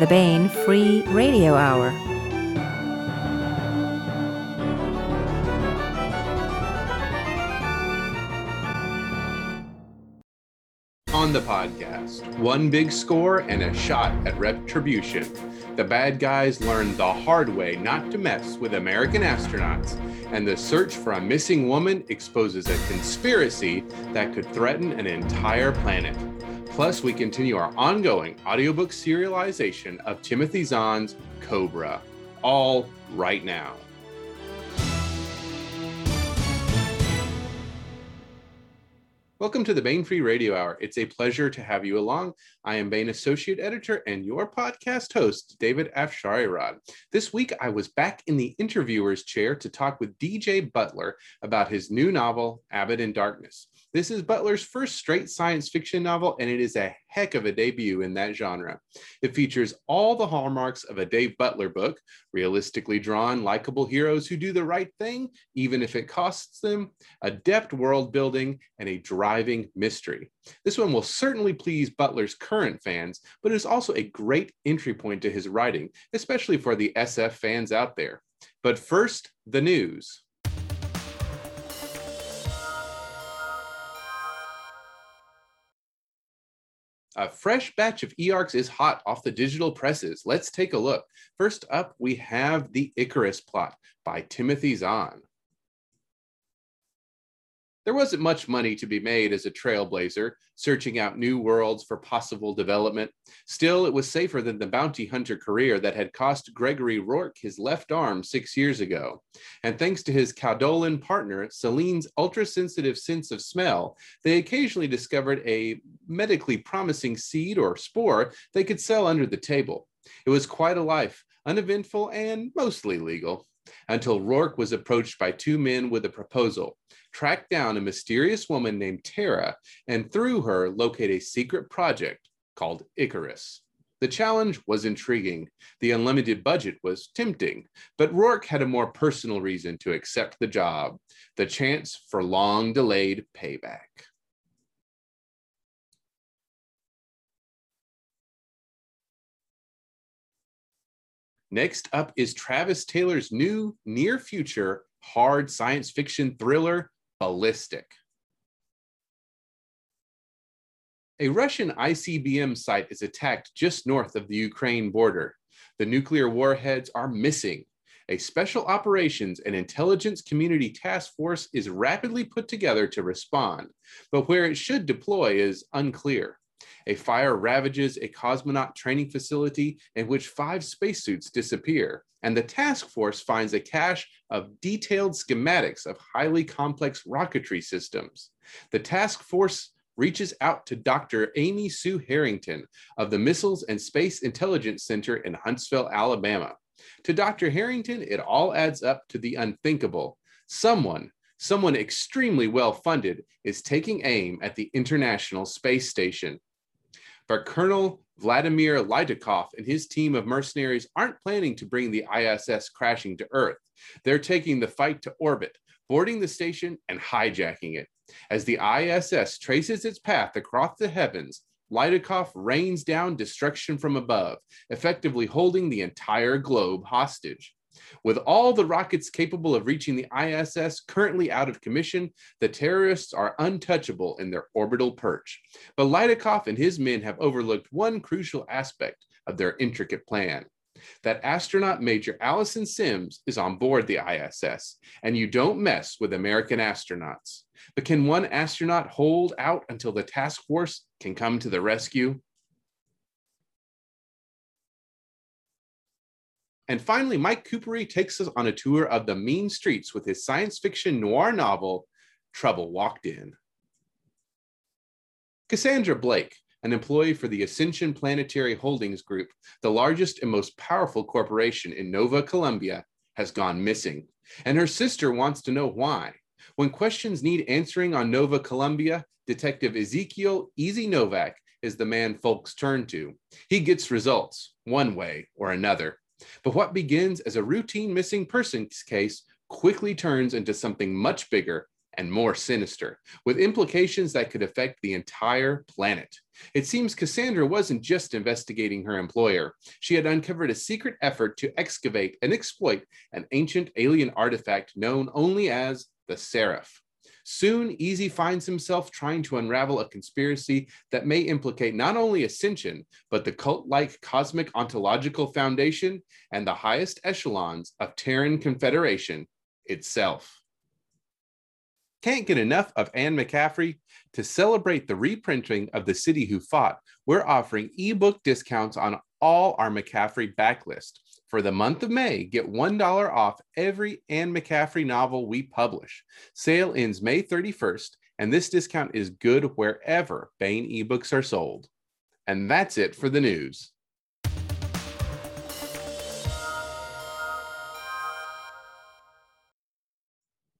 the Baen Free Radio Hour. On the podcast, one big score and a shot at retribution. The bad guys learn the hard way not to mess with American astronauts, and the search for a missing woman exposes a conspiracy that could threaten an entire planet. Plus, we continue our ongoing audiobook serialization of Timothy Zahn's Cobra, all right now. Welcome to the Baen Free Radio Hour. It's a pleasure to have you along. I am Baen Associate Editor and your podcast host, David Afsharirad. This week, I was back in the interviewer's chair to talk with DJ Butler about his new novel, Abbott in Darkness. This is Butler's first straight science fiction novel, and it is a heck of a debut in that genre. It features all the hallmarks of a Dave Butler book realistically drawn, likable heroes who do the right thing, even if it costs them, adept world building, and a driving mystery. This one will certainly please Butler's current fans, but it is also a great entry point to his writing, especially for the SF fans out there. But first, the news. A fresh batch of eArcs is hot off the digital presses. Let's take a look. First up, we have The Icarus Plot by Timothy Zahn. There wasn't much money to be made as a trailblazer, searching out new worlds for possible development. Still, it was safer than the bounty hunter career that had cost Gregory Rourke his left arm six years ago. And thanks to his Kadolian partner, Selene's ultra sensitive sense of smell, they occasionally discovered a medically promising seed or spore they could sell under the table. It was quite a life, uneventful and mostly legal until Rourke was approached by two men with a proposal track down a mysterious woman named Tara and through her locate a secret project called Icarus. The challenge was intriguing. The unlimited budget was tempting, but Rourke had a more personal reason to accept the job the chance for long delayed payback. Next up is Travis Taylor's new near future hard science fiction thriller, Ballistic. A Russian ICBM site is attacked just north of the Ukraine border. The nuclear warheads are missing. A special operations and intelligence community task force is rapidly put together to respond, but where it should deploy is unclear. A fire ravages a cosmonaut training facility in which five spacesuits disappear, and the task force finds a cache of detailed schematics of highly complex rocketry systems. The task force reaches out to Dr. Amy Sue Harrington of the Missiles and Space Intelligence Center in Huntsville, Alabama. To Dr. Harrington, it all adds up to the unthinkable. Someone, someone extremely well funded, is taking aim at the International Space Station. But Colonel Vladimir Lydakov and his team of mercenaries aren't planning to bring the ISS crashing to Earth. They're taking the fight to orbit, boarding the station and hijacking it. As the ISS traces its path across the heavens, Lydakov rains down destruction from above, effectively holding the entire globe hostage. With all the rockets capable of reaching the ISS currently out of commission, the terrorists are untouchable in their orbital perch. But Lydakov and his men have overlooked one crucial aspect of their intricate plan. That astronaut Major Allison Sims is on board the ISS, and you don't mess with American astronauts. But can one astronaut hold out until the task force can come to the rescue? And finally, Mike Kupari takes us on a tour of the mean streets with his science fiction noir novel, Trouble Walked In. Cassandra Blake, an employee for the Ascension Planetary Holdings Group, the largest and most powerful corporation in Nova Columbia, has gone missing, and her sister wants to know why. When questions need answering on Nova Columbia, Detective Ezekiel Easy Novak is the man folks turn to. He gets results, one way or another. But what begins as a routine missing persons case quickly turns into something much bigger and more sinister, with implications that could affect the entire planet. It seems Cassandra wasn't just investigating her employer. She had uncovered a secret effort to excavate and exploit an ancient alien artifact known only as the Seraph. Soon, Easy finds himself trying to unravel a conspiracy that may implicate not only Ascension, but the cult like cosmic ontological foundation and the highest echelons of Terran Confederation itself. Can't get enough of Anne McCaffrey? To celebrate the reprinting of The City Who Fought, we're offering ebook discounts on all our McCaffrey backlist. For the month of May, get $1 off every Anne McCaffrey novel we publish. Sale ends May 31st, and this discount is good wherever Baen ebooks are sold. And that's it for the news.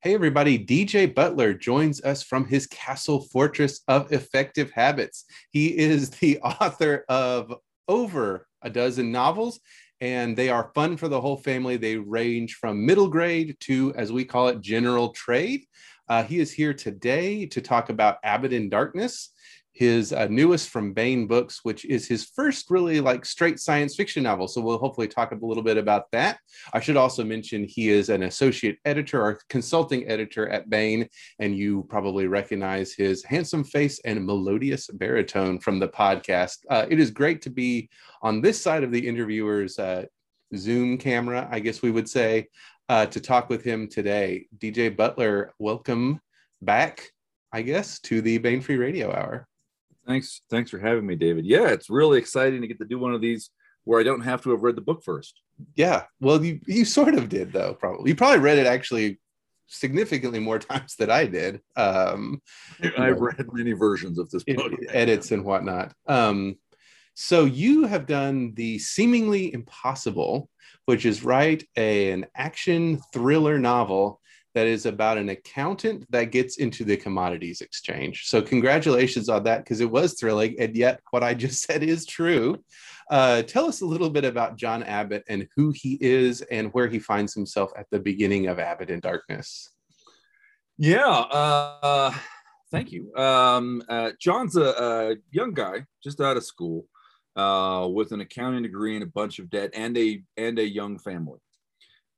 Hey, everybody. DJ Butler joins us from his castle fortress of effective habits. He is the author of over a dozen novels, and they are fun for the whole family. They range from middle grade to, as we call it, general trade. Uh, he is here today to talk about Abbott in Darkness his uh, newest from Baen Books, which is his first really like straight science fiction novel. So we'll hopefully talk a little bit about that. I should also mention he is an associate editor or consulting editor at Baen, and you probably recognize his handsome face and melodious baritone from the podcast. Uh, it is great to be on this side of the interviewer's uh, Zoom camera, I guess we would say, uh, to talk with him today. DJ Butler, welcome back. I guess, to the Baen Free Radio Hour. Thanks. Thanks for having me, David. Yeah, it's really exciting to get to do one of these where I don't have to have read the book first. Yeah. Well, you you sort of did though, probably. You probably read it actually significantly more times than I did. Um I've know, read many versions of this book. Edits and whatnot. Um so you have done the seemingly impossible, which is write a, an action thriller novel that is about an accountant that gets into the commodities exchange. So, congratulations on that because it was thrilling. And yet, what I just said is true. Uh, tell us a little bit about John Abbott and who he is and where he finds himself at the beginning of Abbott in Darkness. Yeah. Uh, thank you. Um, uh, John's a, a, young guy just out of school uh, with an accounting degree and a bunch of debt and a and a young family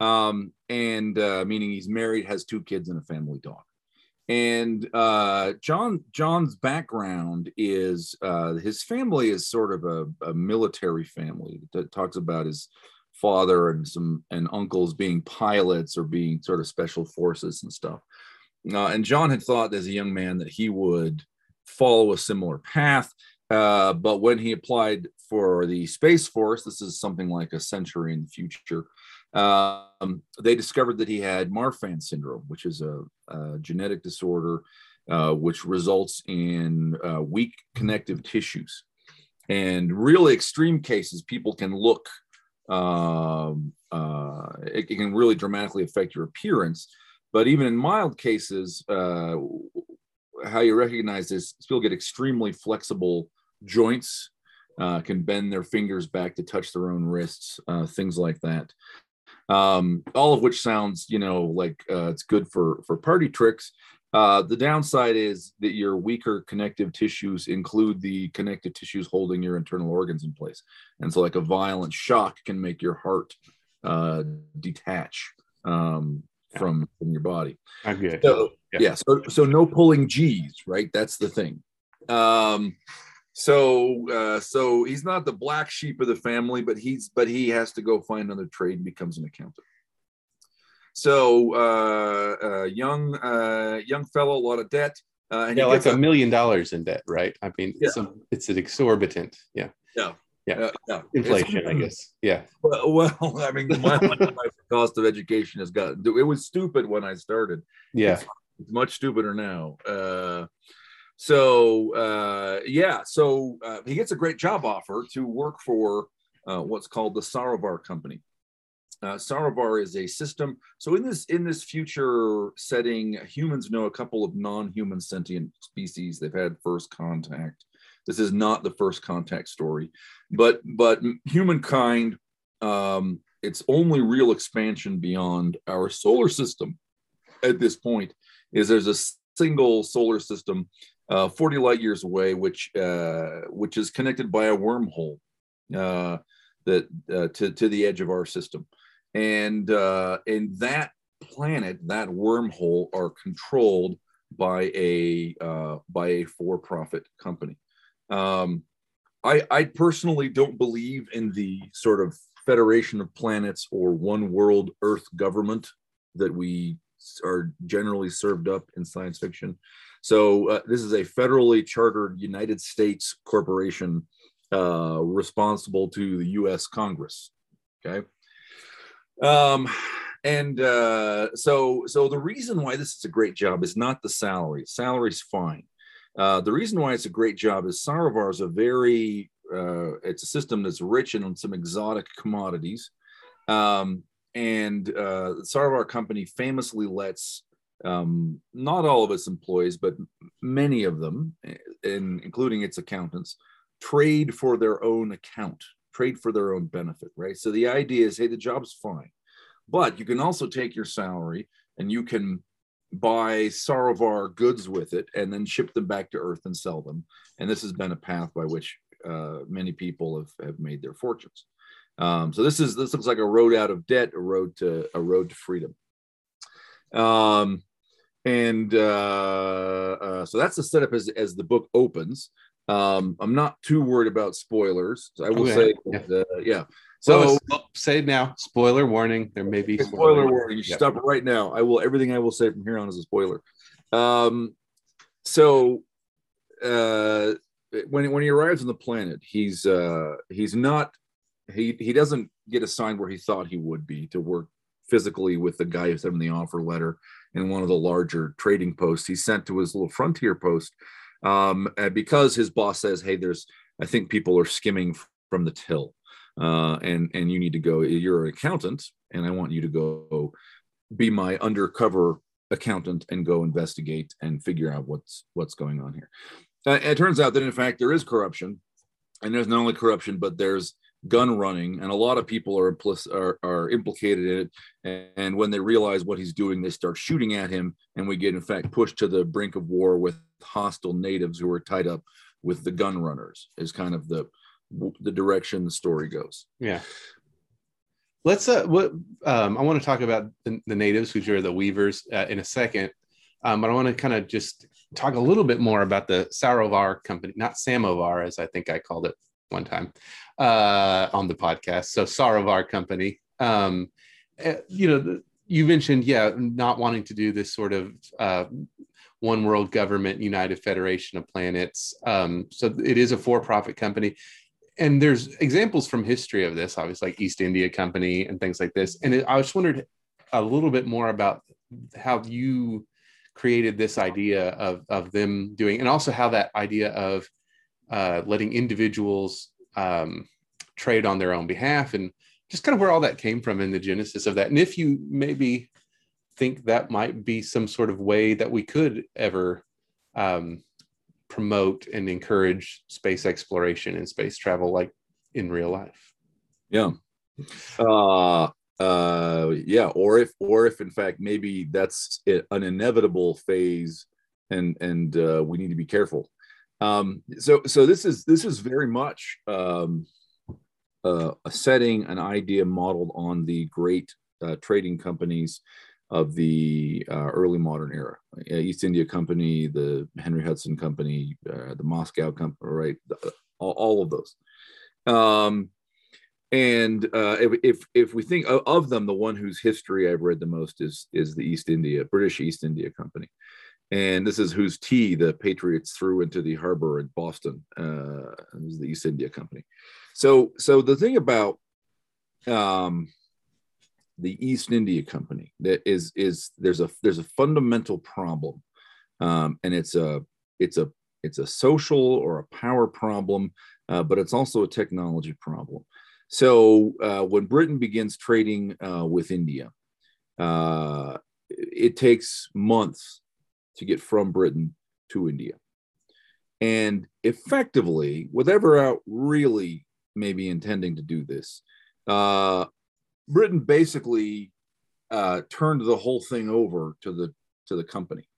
um, and uh, meaning he's married, has two kids, and a family dog. And uh, John John's background is uh, his family is sort of a, a military family that talks about his father and some and uncles being pilots or being sort of special forces and stuff. Uh, and John had thought as a young man that he would follow a similar path. Uh, but when he applied for the Space Force, this is something like a century in the future, um, they discovered that he had Marfan syndrome, which is a, a genetic disorder uh, which results in uh, weak connective tissues. And really extreme cases, people can look, um, uh, it, it, can really dramatically affect your appearance. But even in mild cases, uh, how you recognize this, people get extremely flexible joints, uh, can bend their fingers back to touch their own wrists, uh, things like that um, all of which sounds, you know, like uh, it's good for for party tricks. Uh, the downside is that your weaker connective tissues include the connective tissues holding your internal organs in place, and so like a violent shock can make your heart uh, detach um, from from your body. Okay. So, yeah. yeah. So so no pulling G's, right? That's the thing. Um, so uh, so he's not the black sheep of the family, but he's but he has to go find another trade and becomes an accountant. So uh, uh, young uh, young fellow, a lot of debt. Uh, and yeah, like a, million dollars in debt, right? I mean, yeah. it's, a, it's an exorbitant. Yeah. Yeah. Yeah. Uh, yeah. Inflation, I guess. Yeah. Well, well I mean, my, my cost of education has gotten, it was stupid when I started. Yeah. It's, it's much stupider now. Uh, so uh, yeah, so uh, he gets a great job offer to work for uh, what's called the Sarovar Company. Uh, Sarovar is a system. So in this in this future setting, humans know a couple of non-human sentient species. They've had first contact. This is not the first contact story, but but humankind, um, its only real expansion beyond our solar system at this point is there's a single solar system uh, 40 light years away, which uh, which is connected by a wormhole uh, that uh, to to the edge of our system, and uh, and that planet, that wormhole, are controlled by a uh, by a for-profit company. Um, I I personally don't believe in the sort of federation of planets or one world Earth government that we are generally served up in science fiction. So uh, this is a federally chartered United States corporation uh, responsible to the U.S. Congress. Okay. Um, and uh, so, so the reason why this is a great job is not the salary. Salary's fine. Uh, the reason why it's a great job is Sarovar is a very, uh, it's a system that's rich in some exotic commodities. Um, and uh, the Sarovar company famously lets um, not all of its employees, but many of them, in, including its accountants, trade for their own account, trade for their own benefit, right? So the idea is, hey, the job's fine, but you can also take your salary and you can buy Sarovar goods with it and then ship them back to Earth and sell them. And this has been a path by which uh, many people have, have made their fortunes. Um, so this is this looks like a road out of debt, a road to a road to freedom. Um, and uh, uh, so that's the setup as as the book opens. Um, I'm not too worried about spoilers. I will okay. say, yeah. That, uh, yeah. So well, say it now. Spoiler warning. There may be spoiler, spoiler warning. You yep. stop right now. I will. Everything I will say from here on is a spoiler. Um, so uh, when when he arrives on the planet, he's uh, he's not he he doesn't get assigned where he thought he would be to work physically with the guy who sent him the offer letter in one of the larger trading posts. He's sent to his little frontier post um, because his boss says, "Hey, there's I think people are skimming from the till, uh, and and you need to go. You're an accountant, and I want you to go be my undercover accountant and go investigate and figure out what's what's going on here." Uh, it turns out that in fact there is corruption, and there's not only corruption, but there's gun running, and a lot of people are, impl- are, are implicated in it. And, and when they realize what he's doing, they start shooting at him, and we get in fact pushed to the brink of war with hostile natives who are tied up with the gun runners. Is kind of the the direction the story goes. Yeah. Let's uh, what um, I want to talk about the, the natives, which are the weavers, uh, in a second. Um, but I want to kind of just talk a little bit more about the Sarovar company, not Samovar, as I think I called it one time uh, on the podcast. So Sarovar Company. Um, eh, you know, you mentioned, yeah, not wanting to do this sort of uh, one world government, united federation of planets. Um, so it is a for-profit company. And there's examples from history of this, obviously, like East India Company and things like this. And it, I just wondered a little bit more about how you created this idea of, of them doing, and also how that idea of uh, letting individuals um, trade on their own behalf and just kind of where all that came from in the genesis of that. And if you maybe think that might be some sort of way that we could ever um, promote and encourage space exploration and space travel like in real life. Yeah. Uh, uh, yeah. Or if, or if in fact, maybe that's an inevitable phase and, and uh, we need to be careful um, so, so this is this is very much um, uh, a setting, an idea modeled on the great uh, trading companies of the uh, early modern era, uh, East India Company, the Henry Hudson Company, uh, the Moscow Company, right? All, all of those. Um, and uh, if, if, if we think of, of, them, the one whose history I've read the most is is the East India British East India Company and this is whose tea the Patriots threw into the harbor in Boston. Uh, is the East India Company. So, so the thing about um, the East India Company that is is there's a there's a fundamental problem, um, and it's a it's a it's a social or a power problem, uh, but it's also a technology problem. So uh, when Britain begins trading uh, with India, uh, it takes months to get from Britain to India. And effectively, without really maybe intending to do this, uh, Britain basically uh, turned the whole thing over to the to the company.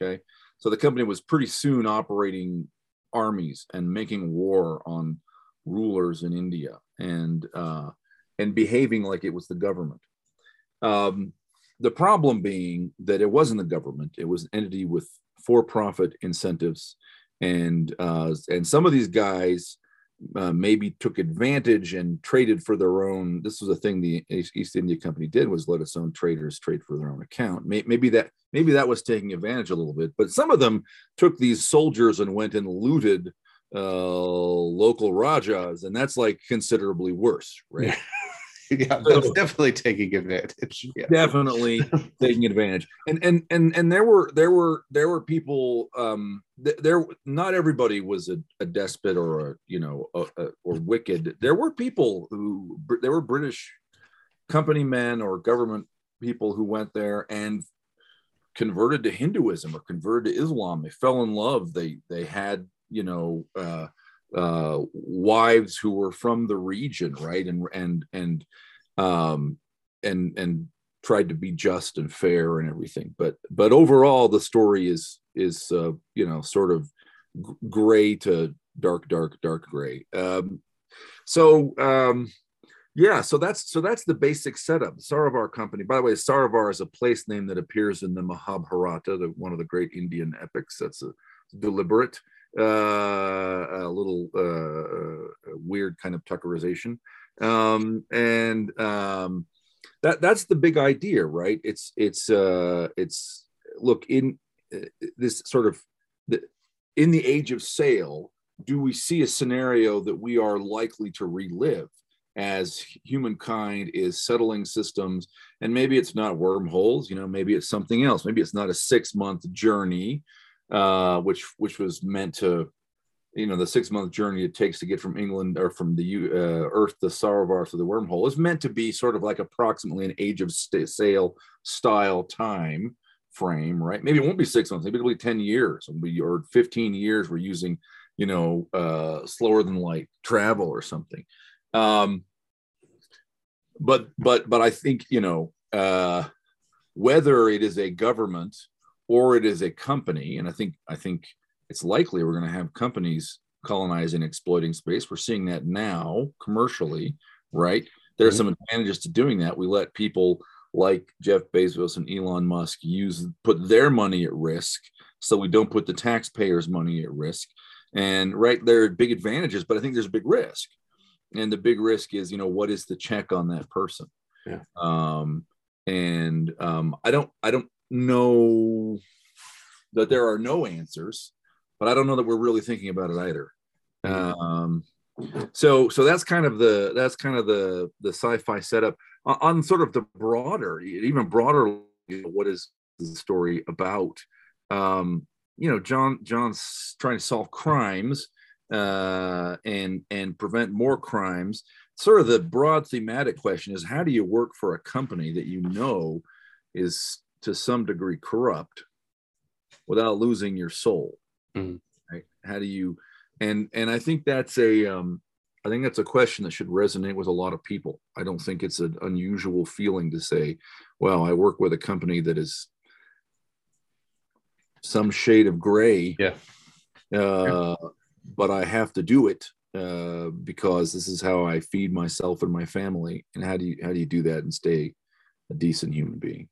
Okay, so the company was pretty soon operating armies and making war on rulers in India and uh, and behaving like it was the government. Um, the problem being that it wasn't the government; it was an entity with for-profit incentives, and uh, and some of these guys uh, maybe took advantage and traded for their own. This was a thing the East India Company did was let its own traders trade for their own account. Maybe that maybe that was taking advantage a little bit, but some of them took these soldiers and went and looted uh, local rajas, and that's like considerably worse, right? yeah, that's so, definitely taking advantage. Yeah. Definitely taking advantage. And and and and there were there were there were people. Um, th- there not everybody was a, a despot or a you know a, a, or wicked. There were people who there were British company men or government people who went there and converted to Hinduism or converted to Islam. They fell in love. They they had you know. Uh, uh, wives who were from the region, right? And and and um, and and tried to be just and fair and everything. But but overall, the story is is uh, you know sort of gray to dark, dark, dark gray. Um, so um, yeah, so that's so that's the basic setup. Sarovar Company. By the way, Sarovar is a place name that appears in the Mahabharata, the, one of the great Indian epics. That's a deliberate uh, a little uh, weird kind of tuckerization. Um, and um, that that's the big idea, right? It's it's uh, it's look in uh, this sort of the, in the age of sail. Do we see a scenario that we are likely to relive? as humankind is settling systems and maybe it's not wormholes you know maybe it's something else maybe it's not a six month journey uh, which which was meant to, you know, the six month journey it takes to get from England or from the uh, Earth to Sarovar to the wormhole is meant to be sort of like approximately an age of sail style time frame, right? Maybe it won't be six months, maybe it'll be 10 years or 15 years. We're using, you know, uh, slower than light travel or something. Um, but but but I think you know uh, whether it is a government or it is a company and i think i think it's likely we're going to have companies colonizing exploiting space. We're seeing that now commercially right? There are mm-hmm. some advantages to doing that. We let people like jeff bezos and elon musk use put their money at risk so we don't put the taxpayers money at risk. And right there are big advantages but i think there's a big risk. And the big risk is you know what is the check on that person? Yeah. Um and um i don't i don't know that there are no answers, but I don't know that we're really thinking about it either. Um, so so that's kind of the that's kind of the the sci-fi setup on, on sort of the broader, even broader. What is the story about? Um, you know, John John's trying to solve crimes uh, and and prevent more crimes. Sort of the broad thematic question is how do you work for a company that you know is to some degree corrupt without losing your soul. Mm-hmm. right? How do you and and i think that's a um i think that's a question that should resonate with a lot of people. I don't think it's an unusual feeling to say well i work with a company that is some shade of gray yeah. uh, but i have to do it uh, because this is how i feed myself and my family. And how do you how do you do that and stay a decent human being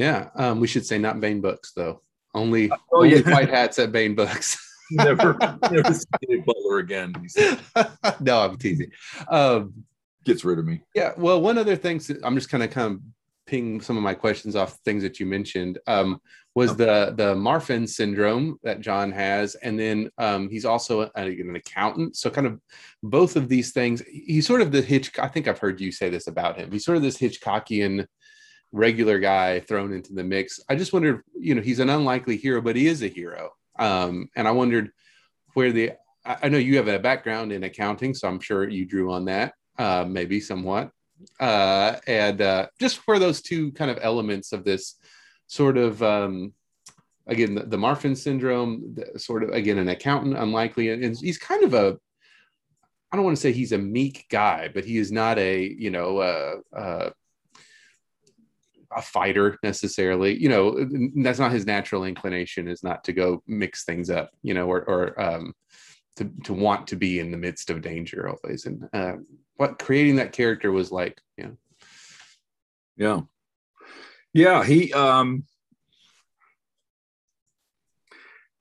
yeah, um, we should say not Baen Books though. Only, oh, only yeah. white hats at Baen Books. never, never see Butler again. no, I'm teasing. Um, Gets rid of me. Yeah. Well, one other thing, I'm just kind of kind of ping some of my questions off things that you mentioned. Um, was the the Marfan syndrome that John has, and then um, he's also a, an accountant. So kind of both of these things. He's sort of the Hitch. I think I've heard you say this about him. He's sort of this Hitchcockian regular guy thrown into the mix. I just wondered, you know, he's an unlikely hero, but he is a hero. Um, and I wondered where the, I know you have a background in accounting, so I'm sure you drew on that, uh, maybe somewhat. Uh, and uh, just where those two kind of elements of this sort of, um, again, the, the Marfan syndrome, the, sort of, again, an accountant, unlikely. And, and he's kind of a, I don't want to say he's a meek guy, but he is not a, you know, uh, uh, a fighter necessarily. You know, that's not his natural inclination is not to go mix things up. You know, or or um, to to want to be in the midst of danger always. And uh, what creating that character was like, you know. Yeah. Yeah, he um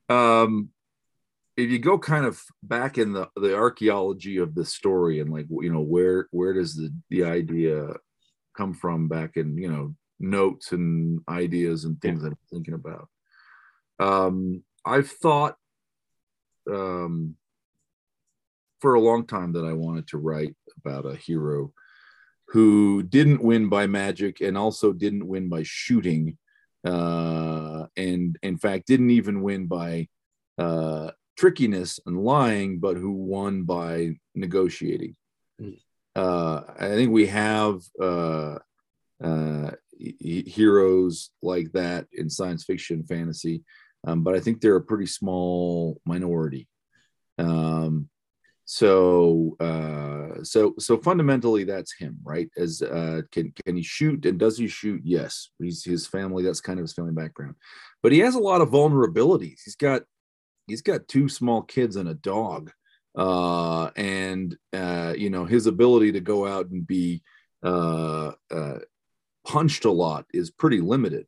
um if you go kind of back in the the archaeology of the story and like you know where where does the the idea come from back in you know notes and ideas and things that I'm thinking about. Um, I've thought um, for a long time that I wanted to write about a hero who didn't win by magic and also didn't win by shooting, uh, and in fact didn't even win by uh, trickiness and lying, but who won by negotiating. Mm. Uh, I think we have uh, uh, heroes like that in science fiction, fantasy, um, but I think they're a pretty small minority. Um, so, uh, so, so fundamentally, that's him, right? As uh, can can he shoot and does he shoot? Yes, he's his family. That's kind of his family background, but he has a lot of vulnerabilities. He's got he's got two small kids and a dog uh, and uh, you know his ability to go out and be uh, uh punched a lot is pretty limited.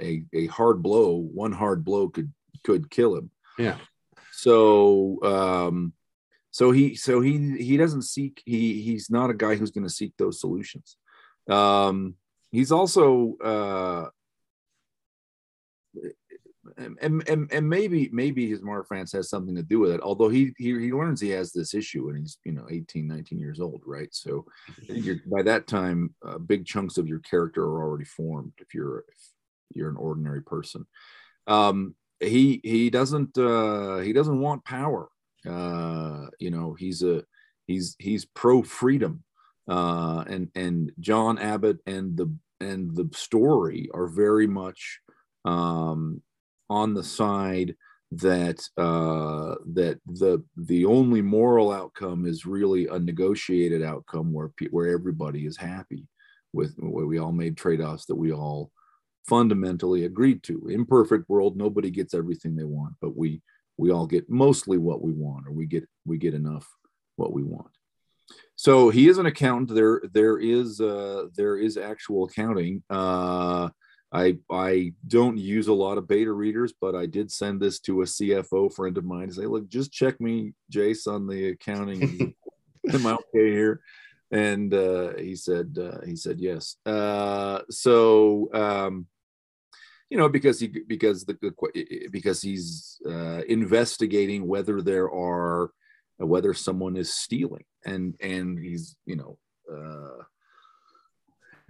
a, a hard blow, one hard blow could could kill him. Yeah. So um, so he so he he doesn't seek he he's not a guy who's going to seek those solutions. Um, he's also uh, and, and, and maybe maybe his Marfan's has something to do with it. Although he, he he learns he has this issue when he's you know 18, 19 years old, right? So by that time, uh, big chunks of your character are already formed. If you're if you're an ordinary person, um, he he doesn't uh, he doesn't want power. Uh, you know, he's a he's he's pro freedom. Uh, and and John Abbott and the and the story are very much um, on the side that uh, that the the only moral outcome is really a negotiated outcome where where everybody is happy with where we all made trade-offs that we all fundamentally agreed to. Imperfect world nobody gets everything they want but we we all get mostly what we want or we get we get enough what we want. So he is an accountant. There there is uh there is actual accounting. Uh I I don't use a lot of beta readers, but I did send this to a CFO friend of mine to say, look, just check me, Jace, on the accounting. Am I okay here? And uh, he said uh, he said yes. Uh, so um, you know because he because the because he's uh, investigating whether there are whether someone is stealing and and he's you know uh,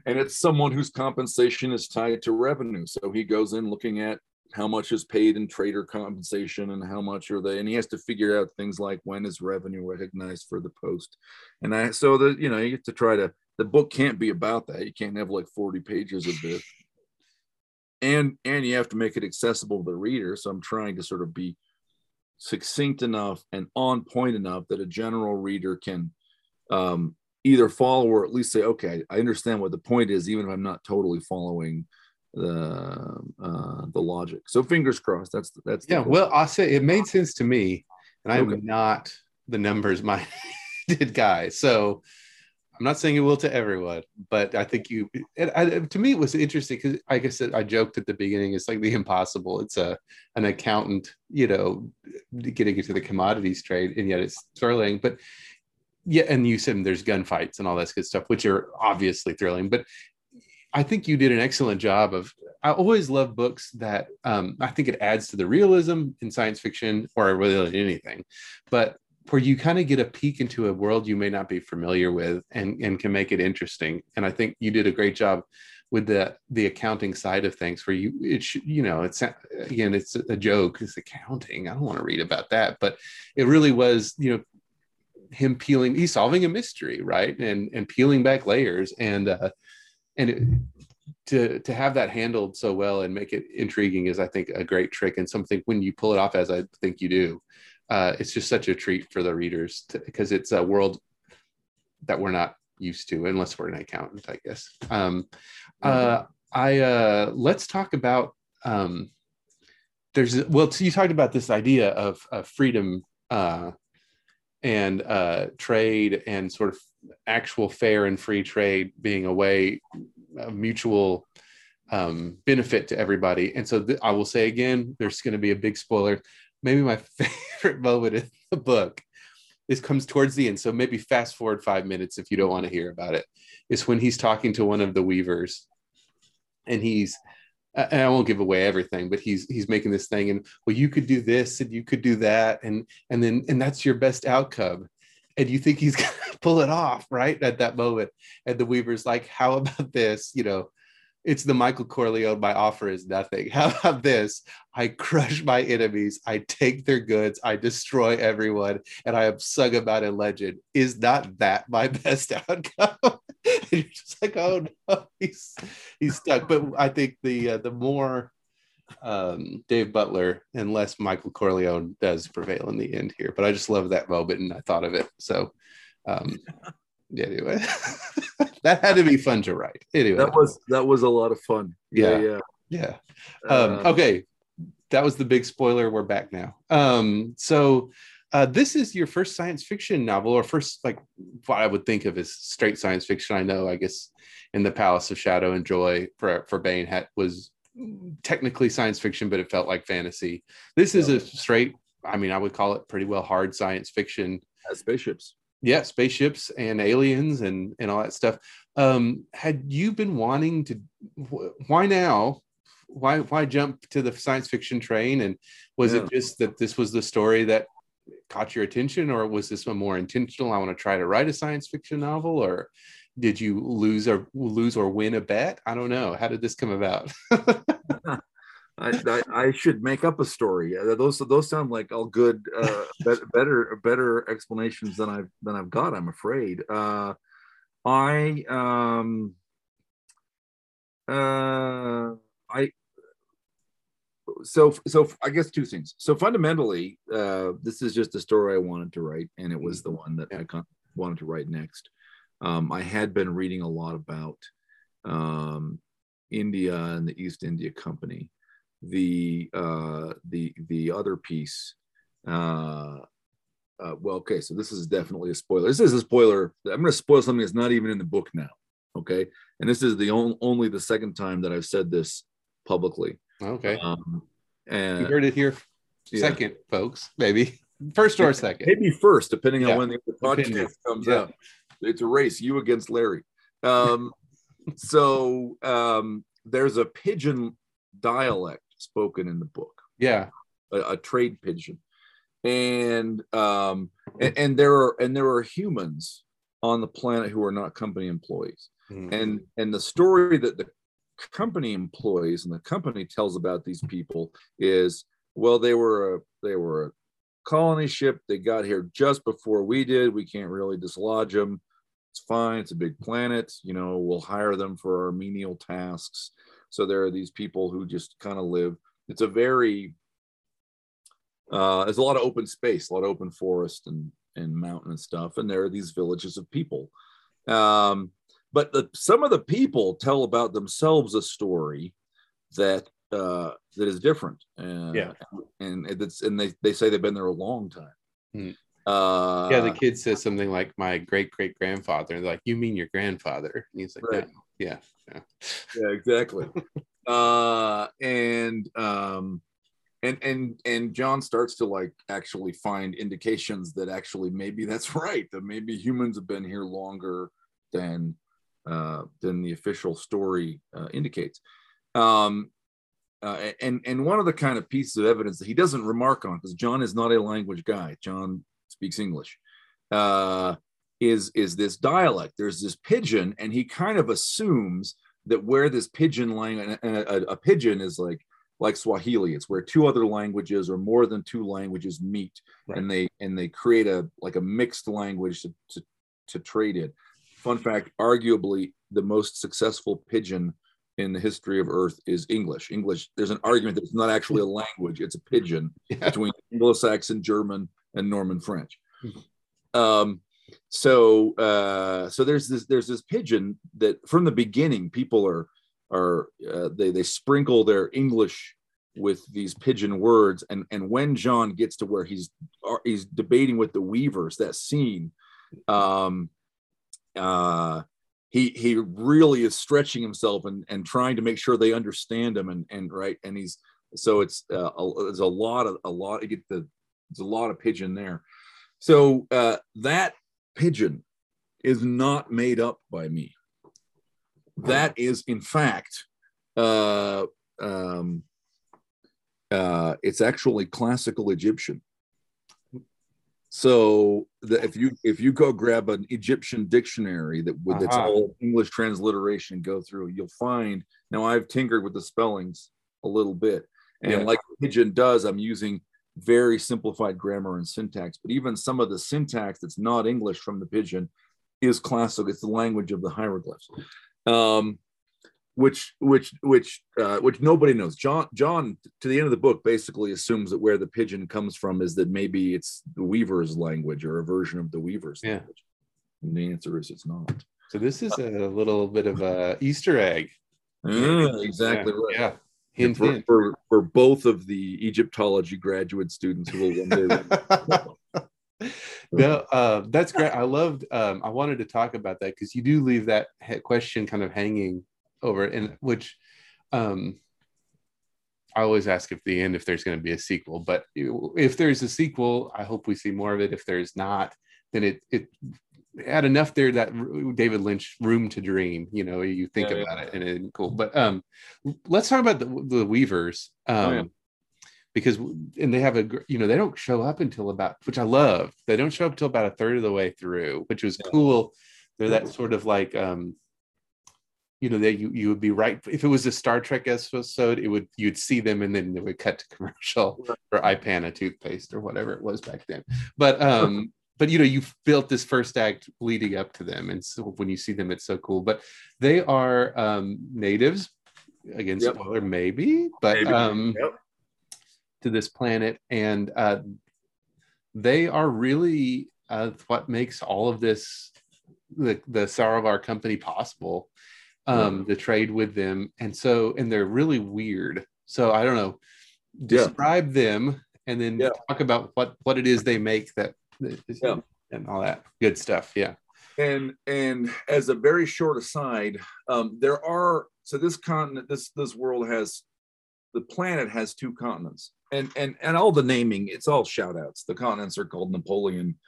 and it's someone whose compensation is tied to revenue. So he goes in looking at how much is paid in trader compensation and how much are they, and he has to figure out things like when is revenue recognized for the post. And I, so that, you know, you get to try to, the book can't be about that. You can't have like 40 pages of this. And, and you have to make it accessible to the reader. So I'm trying to sort of be succinct enough and on point enough that a general reader can um, either follow or at least say, okay, I understand what the point is, even if I'm not totally following the uh, the logic. So fingers crossed. That's that's yeah. Well, I'll say it made sense to me, and I'm okay. not the numbers minded guy. So I'm not saying it will to everyone, but I think you. It, I, to me, it was interesting because, like I said, I joked at the beginning. It's like the impossible. It's a an accountant, you know, getting into the commodities trade, and yet it's sterling. But yeah, and you said there's gunfights and all that good stuff, which are obviously thrilling. But I think you did an excellent job of. I always love books that um, I think it adds to the realism in science fiction or really anything, but where you kind of get a peek into a world you may not be familiar with and and can make it interesting. And I think you did a great job with the the accounting side of things where you it should you know it's again it's a joke it's accounting i don't want to read about that but it really was you know him peeling he's solving a mystery right? And and peeling back layers. And uh and it, to to have that handled so well and make it intriguing is i think a great trick and something when you pull it off as i think you do uh it's just such a treat for the readers because it's a world that we're not used to unless we're an accountant i guess. Um uh I uh, let's talk about um, there's well, so you talked about this idea of, of freedom uh, and uh, trade and sort of actual fair and free trade being a way of mutual um, benefit to everybody. And so th- I will say again, there's going to be a big spoiler. Maybe my favorite moment in the book this comes towards the end. So maybe fast forward five minutes if you don't want to hear about it. Is when he's talking to one of the weavers, and he's I won't give away everything, but he's he's making this thing, and well, you could do this, and you could do that, and and then and that's your best outcome, and you think he's gonna pull it off right at that moment, and the weaver's like, how about this, you know, it's the Michael Corleone. My offer is nothing. How about this? I crush my enemies. I take their goods. I destroy everyone, and I am sung about in legend. Is not that my best outcome? and you're just like, oh no, he's he's stuck. But I think the uh, the more um, Dave Butler and less Michael Corleone does prevail in the end here. But I just love that moment, and I thought of it. So. Um, anyway that had to be fun to write. Anyway. That was that was a lot of fun. Yeah. yeah, yeah. Um, Uh, okay. That was the big spoiler. We're back now. Um, so uh, this is your first science fiction novel or first like what i would think of as straight science fiction. I know i guess in the palace of shadow and joy for for Baen had was technically science fiction but it felt like fantasy. This is a straight i mean i would call it pretty well hard science fiction. Uh, spaceships yeah spaceships and aliens and and all that stuff. Um had you been wanting to wh- why now? Why why jump to the science fiction train? And was it just that this was the story that caught your attention or was this one more intentional i want to try to write a science fiction novel or did you lose or lose or win a bet? I don't know. How did this come about I, I, I should make up a story. Those those sound like all good, uh, bet- better better explanations than I've than I've got. I'm afraid. Uh, I um uh I so so I guess two things. So fundamentally, uh, this is just a story I wanted to write, and it was the one that I wanted to write next. Um, I had been reading a lot about um, India and the East India Company. The uh, the the other piece. Uh, uh, well, okay, so this is definitely a spoiler. This is a spoiler. I'm going to spoil something that's not even in the book now. Okay, and this is the on- only the second time that I've said this publicly. okay Um, and you heard it here yeah. second folks maybe first or second maybe first, depending Yeah. on when the Depending. podcast comes Yeah. out. It's a race, you against Larry. Um, so um, there's a pidgin dialect spoken in the book, yeah. A, a trade pidgin, and um, and, and there are and there are humans on the planet who are not company employees. Mhm. and and the story that the company employees and the company tells about these people is well they were a they were a colony ship. They got here just before we did. We can't really dislodge them it's fine. It's a big planet. You know we'll hire them for our menial tasks so there are these people who just kind of live it's a very uh, there's a lot of open space a lot of open forest and and mountain and stuff and there are these villages of people um, but the, some of the people tell about themselves a story that uh, that is different. Uh, Yeah. and it's and they they say they've been there a long time. Hmm. Uh, yeah, the kid says something like my great great grandfather. And they're like, you mean your grandfather? And he's like, Right. "No." Yeah, yeah. yeah, exactly. uh, and um, and and and John starts to like actually find indications that actually maybe that's right. That maybe humans have been here longer than uh, than the official story uh, indicates. Um, uh, and and one of the kind of pieces of evidence that he doesn't remark on because John is not a language guy. John speaks English. Uh, is is this dialect? There's this pidgin, and he kind of assumes that where this pidgin language, and a, a, a pidgin is like like Swahili. It's where two other languages or more than two languages meet, Right. and they and they create a like a mixed language to, to to trade in. Fun fact: arguably the most successful pidgin in the history of Earth is English. English. There's an argument that it's not actually a language; it's a pidgin Yeah. between Anglo-Saxon, German, and Norman French. Um, so uh, so there's this there's this pidgin that from the beginning people are are uh, they they sprinkle their English with these pidgin words. And and when john gets to where he's uh, he's debating with the weavers that scene um uh he he really is stretching himself and and trying to make sure they understand him and and right? And he's so it's uh, a, there's a lot of a lot of get the there's a lot of pidgin there. So uh that pidgin is not made up by me that is in fact uh um uh, it's actually classical Egyptian. So the, if you if you go grab an Egyptian dictionary that with its Uh-huh. all English transliteration go through, you'll find. Now I've tinkered with the spellings a little bit, and Yeah. like pidgin does, I'm using very simplified grammar and syntax. But even some of the syntax that's not English from the pidgin is classical. It's the language of the hieroglyphs. Um, which which which uh, which nobody knows. John John to the end of the book basically assumes that where the pidgin comes from is that maybe it's the weaver's language or a version of the weaver's Yeah. language. And the answer is it's not. So this is a little bit of a Easter egg. Mm, exactly yeah, right. Yeah. Hint, for, hint. for for both of the Egyptology graduate students who will one day. no, uh, that's great. I loved. Um, I wanted to talk about that because you do leave that question kind of hanging over, and which um, I always ask at the end if there's going to be a sequel. But if there's a sequel, I hope we see more of it. If there's not, then it it had enough there that David Lynch room to dream. You know, you think Yeah, about it and it's cool. But um, let's talk about the, the Weavers. Um, Oh, yeah. because and they have a you know they don't show up until about which I love. They don't show up until about a third of the way through, which was Yeah. cool. They're that sort of like um, you know, that you you would be right if it was a Star Trek episode, it would you'd see them and then they would cut to commercial or Ipana toothpaste or whatever it was back then. But um, but you know, you've built this first act leading up to them, and so when you see them, it's so cool. But they are um natives. Again, Yep. spoiler maybe, but Maybe. um Yep. to this planet and uh, they are really uh, what makes all of this the the Sarovar company possible um the trade with them and so and they're really weird so i don't know Yeah. describe them and then Yeah. talk about what what it is they make that Yeah. and all that good stuff yeah and and as a very short aside um there are so this continent this this world has the planet has two continents and and and all the naming it's all shout outs the continents are called napoleon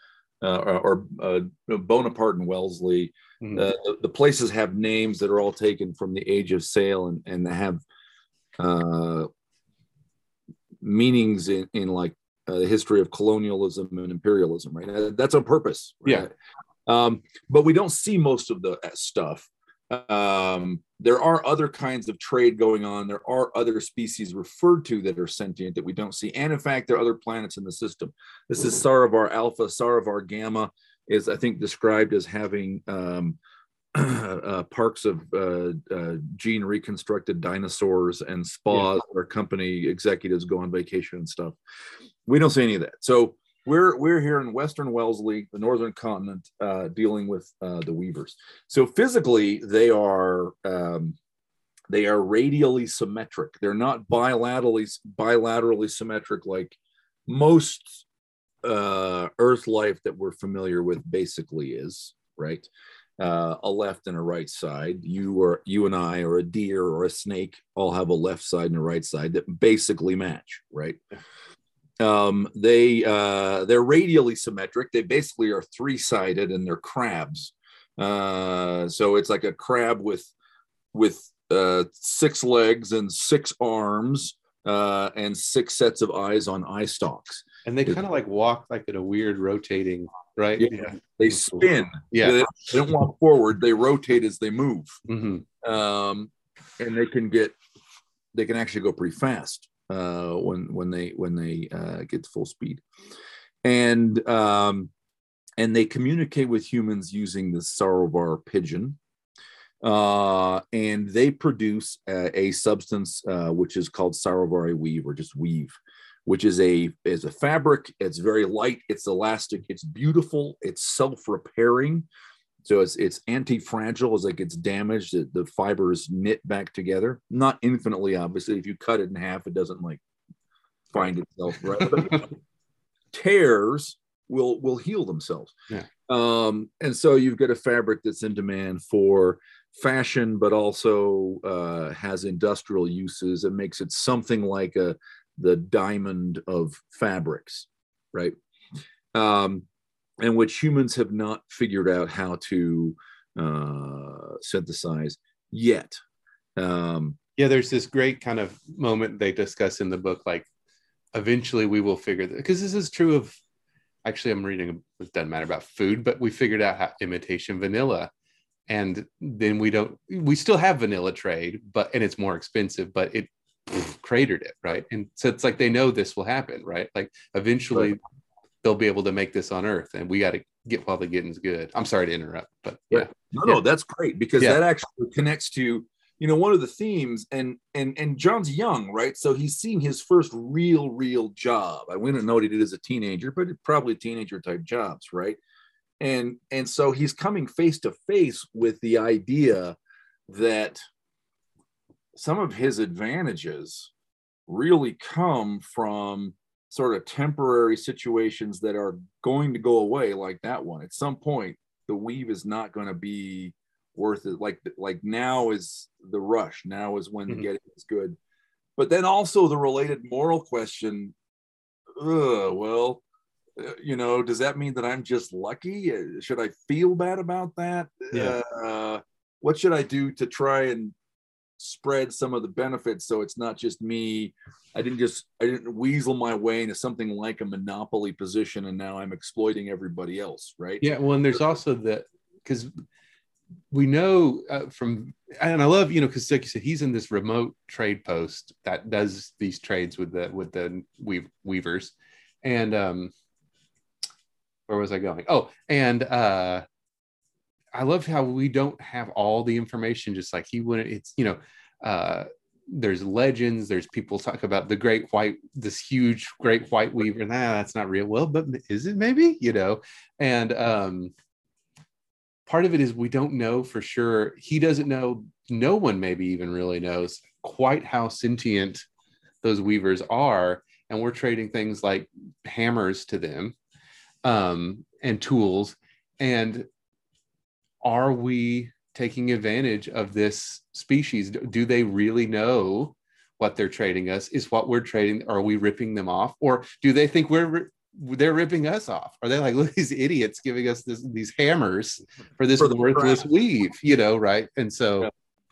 uh, or, or uh, bonaparte and wellesley Mhm. uh, the, the places have names that are all taken from the age of sail and and have uh meanings in in like uh, the history of colonialism and imperialism right that's on purpose right? Yeah. um, but we don't see most of the uh, stuff. Um, there are other kinds of trade going on. There are other species referred to that are sentient that we don't see. And in fact, there are other planets in the system. This is Sarovar Alpha. Sarovar Gamma is, I think, described as having um, uh, parks of uh, uh, gene reconstructed dinosaurs and spas where company executives go on vacation and stuff. We don't see any of that. So we're we're here in Western Wellesley, the northern continent, uh, dealing with uh, the weavers. So physically, they are um, they are radially symmetric. They're not bilaterally bilaterally symmetric like most uh, Earth life that we're familiar with. Basically, is right. Uh, a left and a right side. You or you and I, or a deer or a snake, all have a left side and a right side that basically match, right? um, they uh, they're radially symmetric. They basically are three sided and they're crabs. Uh, so it's like a crab with with uh, six legs and six arms uh, and six sets of eyes on eye stalks. And they kind of like walk like in a weird rotating right Yeah. They spin. yeah They, they don't walk forward. They rotate as they move. Mhm. um, and they can get they can actually go pretty fast uh, when when they when they uh, get to full speed, and um, and they communicate with humans using the Sarovar pidgin, uh, and they produce a, a substance uh, which is called Sarovari weave or just weave. Which is a is a fabric. It's very light. It's elastic. It's beautiful. It's self repairing So it's it's anti-fragile as it gets damaged, the, the fibers knit back together. Not infinitely, obviously. If you cut it in half, it doesn't like find itself right. But tears will will heal themselves. Yeah. Um, and so you've got a fabric that's in demand for fashion, but also uh, has industrial uses. It makes it something like a the diamond of fabrics, right? Um, and which humans have not figured out how to uh, synthesize yet. Um, yeah, there's this great kind of moment they discuss in the book, like eventually we will figure that because this is true of actually I'm reading it doesn't matter about food, but we figured out how imitation vanilla. And then we don't we still have vanilla trade, but and it's more expensive, but it cratered it, right? And so it's like they know this will happen, right? Like eventually Right. they'll be able to make this on earth and we got to get while the getting's good. I'm sorry to interrupt, but yeah. no, Yeah. no, that's great because Yeah. that actually connects to you know one of the themes and and and John's young, right? So he's seeing his first real real job. I wouldn't know what he did as a teenager, but probably teenager type jobs, right? And and so he's coming face to face with the idea that some of his advantages really come from sort of temporary situations that are going to go away like that one. At some point the weave is not going to be worth it. Like like now is the rush. Now is when the Mhm. getting is good. But then also the related moral question uh, well uh, you know does that mean that i'm just lucky? Uh, should i feel bad about that? Yeah. uh, what should i do to try and spread some of the benefits. So it's not just me. I didn't just i didn't weasel my way into something like a monopoly position and now i'm exploiting everybody else right? Yeah, well, and there's also that because we know uh, from and I love you know because like you said he's in this remote trade post that does these trades with the with the weave, weavers. And um where was I going? Oh, and uh I love how we don't have all the information just like he wouldn't it's you know uh there's legends there's people talk about the great white this huge great white weaver nah that's not real. Well but is it maybe? You know? And um part of it is we don't know for sure. He doesn't know no one maybe even really knows quite how sentient those weavers are and we're trading things like hammers to them um, and tools and are we taking advantage of this species do they really know what they're trading us is what we're trading are we ripping them off or do they think we're they're ripping us off are they like look these idiots giving us this, these hammers for this For worthless crap. weave you know right and so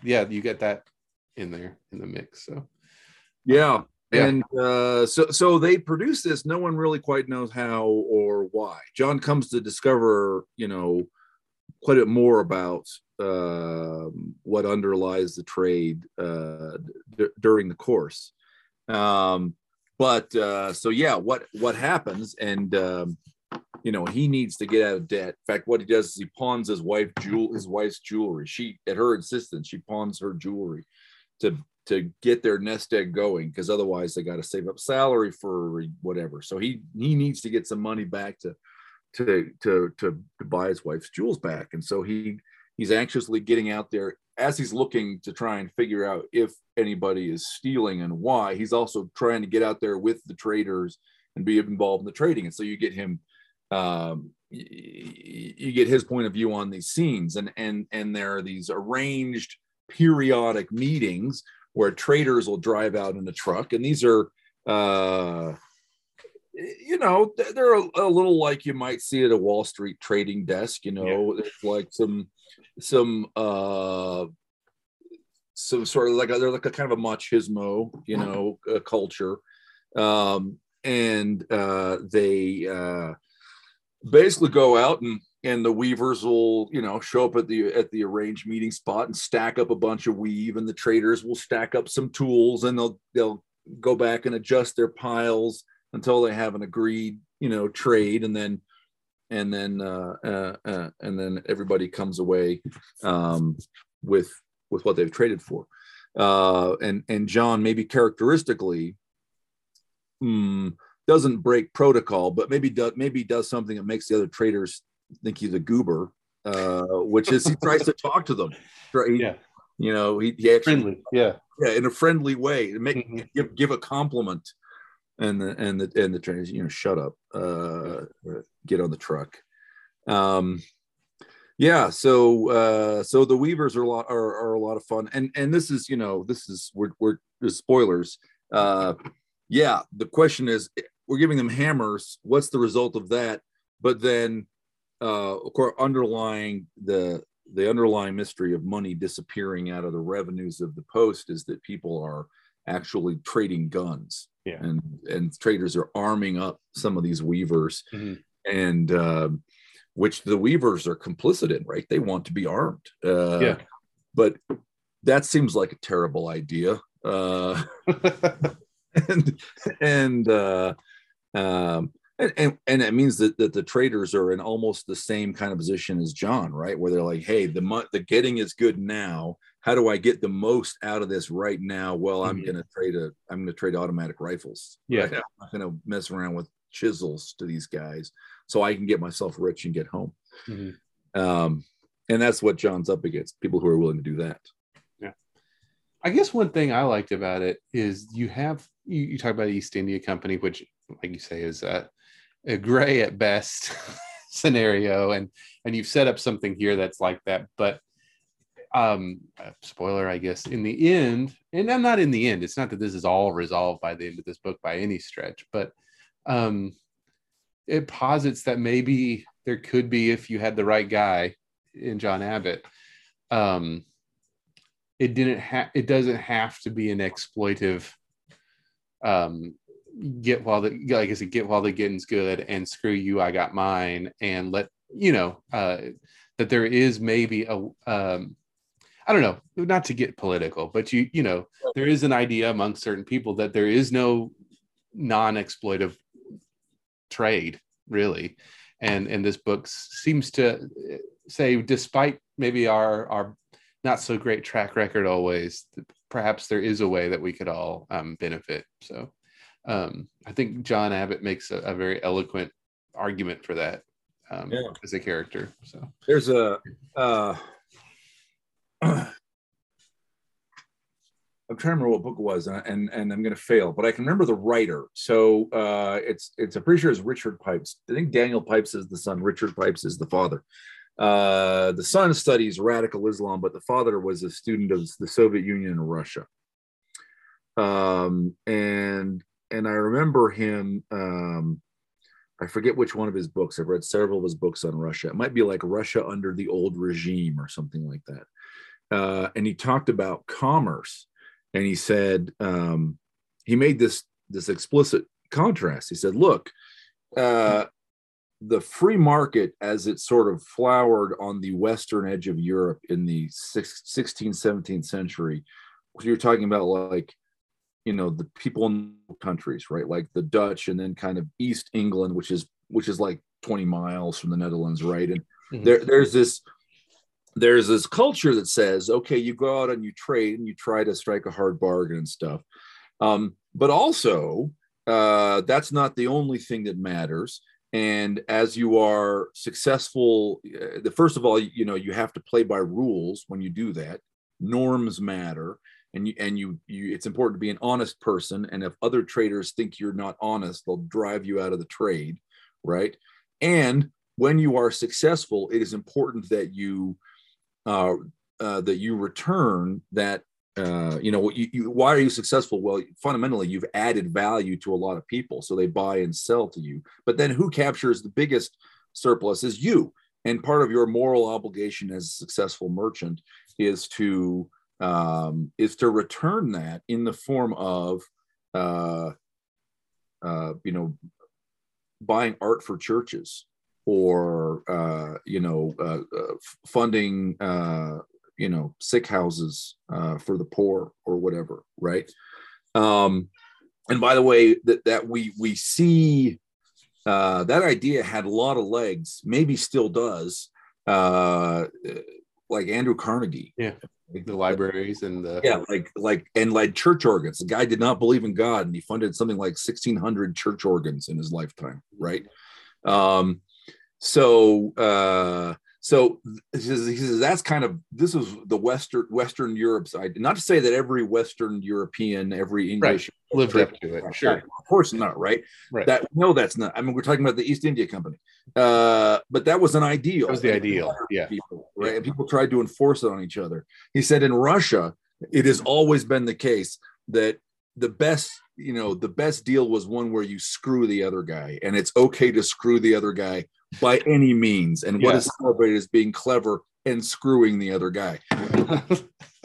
Yeah. yeah you get that in there in the mix so Yeah. Yeah. And uh, so, so they produce this. No one really quite knows how or why. John comes to discover, you know, quite a bit more about um, what underlies the trade uh, d- during the course. Um, but uh, so, yeah, what what happens? And um, you know, he needs to get out of debt. In fact, what he does is he pawns his wife jewel, his wife's jewelry. She, at her insistence, she pawns her jewelry to to get their nest egg going because otherwise they got to save up salary for whatever. So he he needs to get some money back to to to to, to buy his wife's jewels back, and so he he's anxiously getting out there as he's looking to try and figure out if anybody is stealing and why. He's also trying to get out there with the traders and be involved in the trading, and so you get him. Um, you get his point of view on these scenes, and and and there are these arranged periodic meetings where traders will drive out in a truck and these are uh you know they're a, a little like you might see at a wall street trading desk you know it's like some some uh some sort of like a, they're like a kind of a machismo you know uh, culture. Um and uh they uh basically go out and and the weavers will you know show up at the at the arranged meeting spot and stack up a bunch of weave and the traders will stack up some tools and they'll they'll go back and adjust their piles until they have an agreed you know trade and then and then uh, uh, uh and then everybody comes away um with with what they've traded for uh and and john maybe characteristically hmm, doesn't break protocol but maybe does maybe does something that makes the other traders think he's a goober uh, which is he tries to talk to them. Right? Yeah. You know, he, he actually Friendly. Yeah. yeah, in a friendly way, make Mhm. give give a compliment, and the and the and the trainers, you know, shut up, uh, get on the truck. Um, yeah, so uh, so the Weavers are a lot are, are a lot of fun, and and this is you know this is we're we're spoilers. Uh, yeah, the question is we're giving them hammers. What's the result of that? But then, uh, of course, underlying the the underlying mystery of money disappearing out of the revenues of the post is that people are actually trading guns Yeah. and and traders are arming up some of these weavers Mhm. and um which the weavers are complicit in right they want to be armed uh, Yeah. but that seems like a terrible idea uh, and and uh, um, and, and and it means that, that the traders are in almost the same kind of position as John, right? Where they're like, "Hey, the the getting is good now. How do I get the most out of this right now? Well, I'm Mhm. going to trade a I'm going to trade automatic rifles. Yeah. right? I'm not going to mess around with chisels to these guys, so I can get myself rich and get home. Mhm. Um, and that's what John's up against: people who are willing to do that. Yeah, I guess one thing I liked about it is you have you, you talk about East India Company, which, like you say, is a, a gray at best scenario, and and you've set up something here that's like that. But um, uh, spoiler, I guess, in the end, and I'm not in the end. It's not that this is all resolved by the end of this book by any stretch, but um, it posits that maybe there could be if you had the right guy in John Abbott. Um, it didn't have it doesn't have to be an exploitive um get while the like I said, get while the getting's good and screw you, I got mine, and let you know uh that there is maybe a um I don't know, not to get political, but you you know, there is an idea among certain people that there is no non-exploitive trade really. And and this book seems to say despite maybe our our not so great track record always perhaps there is a way that we could all um, benefit so um, i think john abbott makes a, a very eloquent argument for that um, Yeah. as a character so There's a uh I'm trying to remember what book it was, and and, I'm going to fail, but I can remember the writer. So uh, it's it's I'm pretty sure it's Richard Pipes. I think Daniel Pipes is the son. Richard Pipes is the father. Uh, the son studies radical Islam, but the father was a student of the Soviet Union and Russia. Um, and and I remember him. Um, I forget which one of his books. I've read several of his books on Russia. It might be like Russia under the old regime or something like that. Uh, and he talked about commerce, and he said um, he made this this explicit contrast. He said, "Look, uh, the free market, as it sort of flowered on the western edge of Europe in the six- 16th, 17th century, you're talking about like." you know the people in countries right like the dutch and then kind of east england which is which is like 20 miles from the netherlands right and Mhm. there there's this there's this culture that says okay you go out and you trade and you try to strike a hard bargain and stuff. Um, but also uh, that's not the only thing that matters. And as you are successful uh, the first of all you know you have to play by rules when you do that. Norms matter. And you and you you it's important to be an honest person. And if other traders think you're not honest they'll drive you out of the trade right? And when you are successful it is important that you uh, uh, that you return that uh, you know you, you, why are you successful? Well fundamentally you've added value to a lot of people so they buy and sell to you. But then who captures the biggest surplus is you. And part of your moral obligation as a successful merchant is to um, is to return that in the form of uh, uh, you know buying art for churches or uh, you know uh, uh, funding uh, you know sick houses uh, for the poor or whatever right? Um, and by the way that that we we see uh, that idea had a lot of legs maybe still does uh, like andrew carnegie. Yeah. the libraries and the yeah like like and like church organs. The guy did not believe in god and he funded something like 1600 church organs in his lifetime right? Um so uh so he says, he says that's kind of this is the Western Western Europe side. Not to say that every Western European, every English lived up to it. Sure. Of course not, right? Right. That no, that's not. I mean, we're talking about the East India Company. Uh, but that was an ideal. That was the ideal. Yeah. People, right. And people tried to enforce it on each other. He said in Russia, it has always been the case that the best, you know, the best deal was one where you screw the other guy, and it's okay to screw the other guy by any means. And what is celebrated as being clever and screwing the other guy.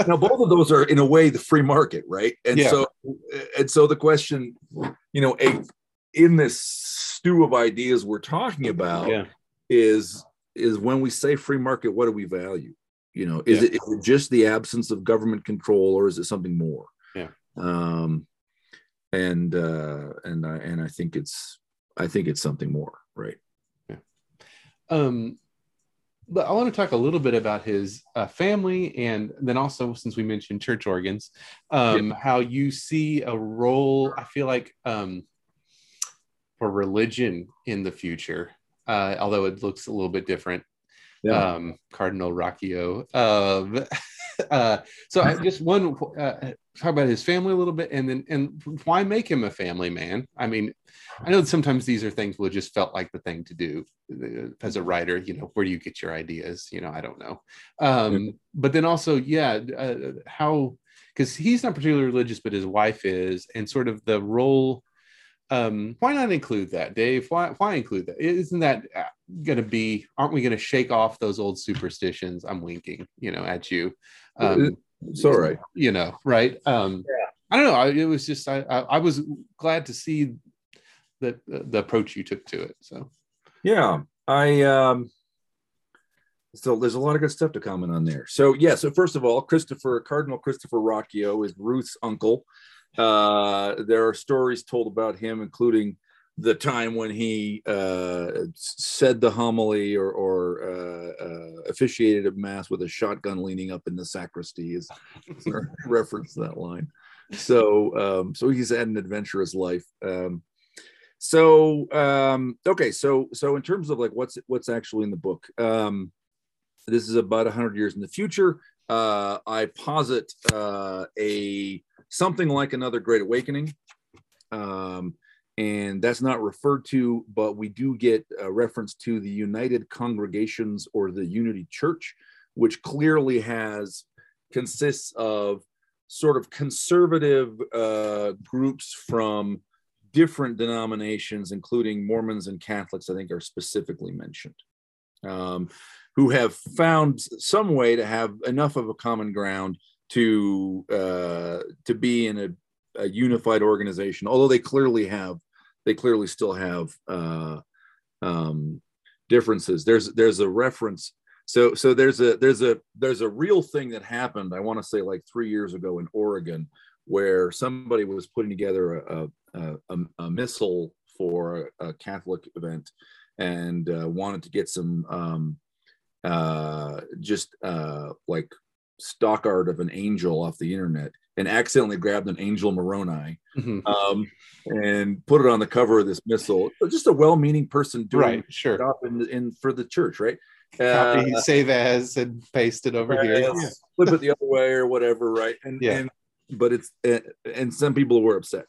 now, both of those are in a way the free market, right? And Yeah. so, and so the question, you know, a, in this stew of ideas we're talking about yeah. is is when we say free market, what do we value? You know, is, Yeah. it, is it just the absence of government control, or is it something more? Yeah. Um, and uh, and I and I think it's I think it's something more, right? Um, but I want to talk a little bit about his uh, family, and then also since we mentioned church organs, um, how you see a role. I feel like um, for religion in the future, uh, although it looks a little bit different. Um, Cardinal Rocchio. Um, uh, so I just one uh, talk about his family a little bit, and then and why make him a family man? I mean, I know that sometimes these are things will just felt like the thing to do uh, as a writer. You know, where do you get your ideas? You know, I don't know. Um, But then also, yeah, uh, how because he's not particularly religious, but his wife is, and sort of the role. Um, why not include that, Dave? Why why include that? Isn't that going to be? Aren't we going to shake off those old superstitions? I'm winking, you know, at you. Um, It's all right. you know, right? Um, I don't know. I, it was just I, I I was glad to see that the approach you took to it. So Yeah, I um so there's a lot of good stuff to comment on there. So yeah, so first of all, Christopher Cardinal Christopher Rocchio is Ruth's uncle. Uh, there are stories told about him, including the time when he uh, said the homily or, or uh, uh, officiated a mass with a shotgun leaning up in the sacristy is reference that line. So um, so he's had an adventurous life. Um, so um okay so so in terms of like what's what's actually in the book um this is about 100 years in the future uh i posit uh a something like another great awakening um and that's not referred to but we do get a reference to the united congregations or the unity church which clearly has consists of sort of conservative uh groups from different denominations, including Mormons and Catholics, I think are specifically mentioned, um, who have found some way to have enough of a common ground to uh, to be in a, a unified organization. Although they clearly have, they clearly still have uh, um, differences. There's there's a reference. So so there's a there's a there's a real thing that happened. I want to say like three years ago in Oregon, where somebody was putting together a, a, a, a missal for a, Catholic event and uh, wanted to get some um, uh, just uh, like stock art of an angel off the internet and accidentally grabbed an angel Moroni Mhm. um, and put it on the cover of this missal. Just a well-meaning person doing right, sure. stuff in, in for the church, right? Copy, Uh, save as, and paste it over here. yeah, flip it the other way or whatever, right? And Yeah. and but it's uh, and some people were upset.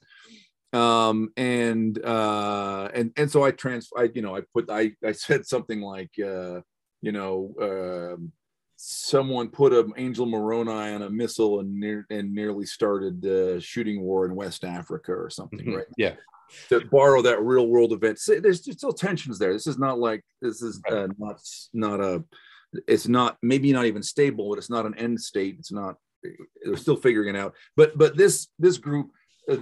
Um and uh and and so I trans I you know I put I I said something like uh you know um someone put an angel Moroni on a missal and near and nearly started the shooting war in West Africa or something, Mhm. right? Yeah, to borrow that real world event. So there's still tensions there. This is not like this is uh, not not a. It's not maybe not even stable, but it's not an end state. It's not. They're still figuring it out. But but this this group, uh,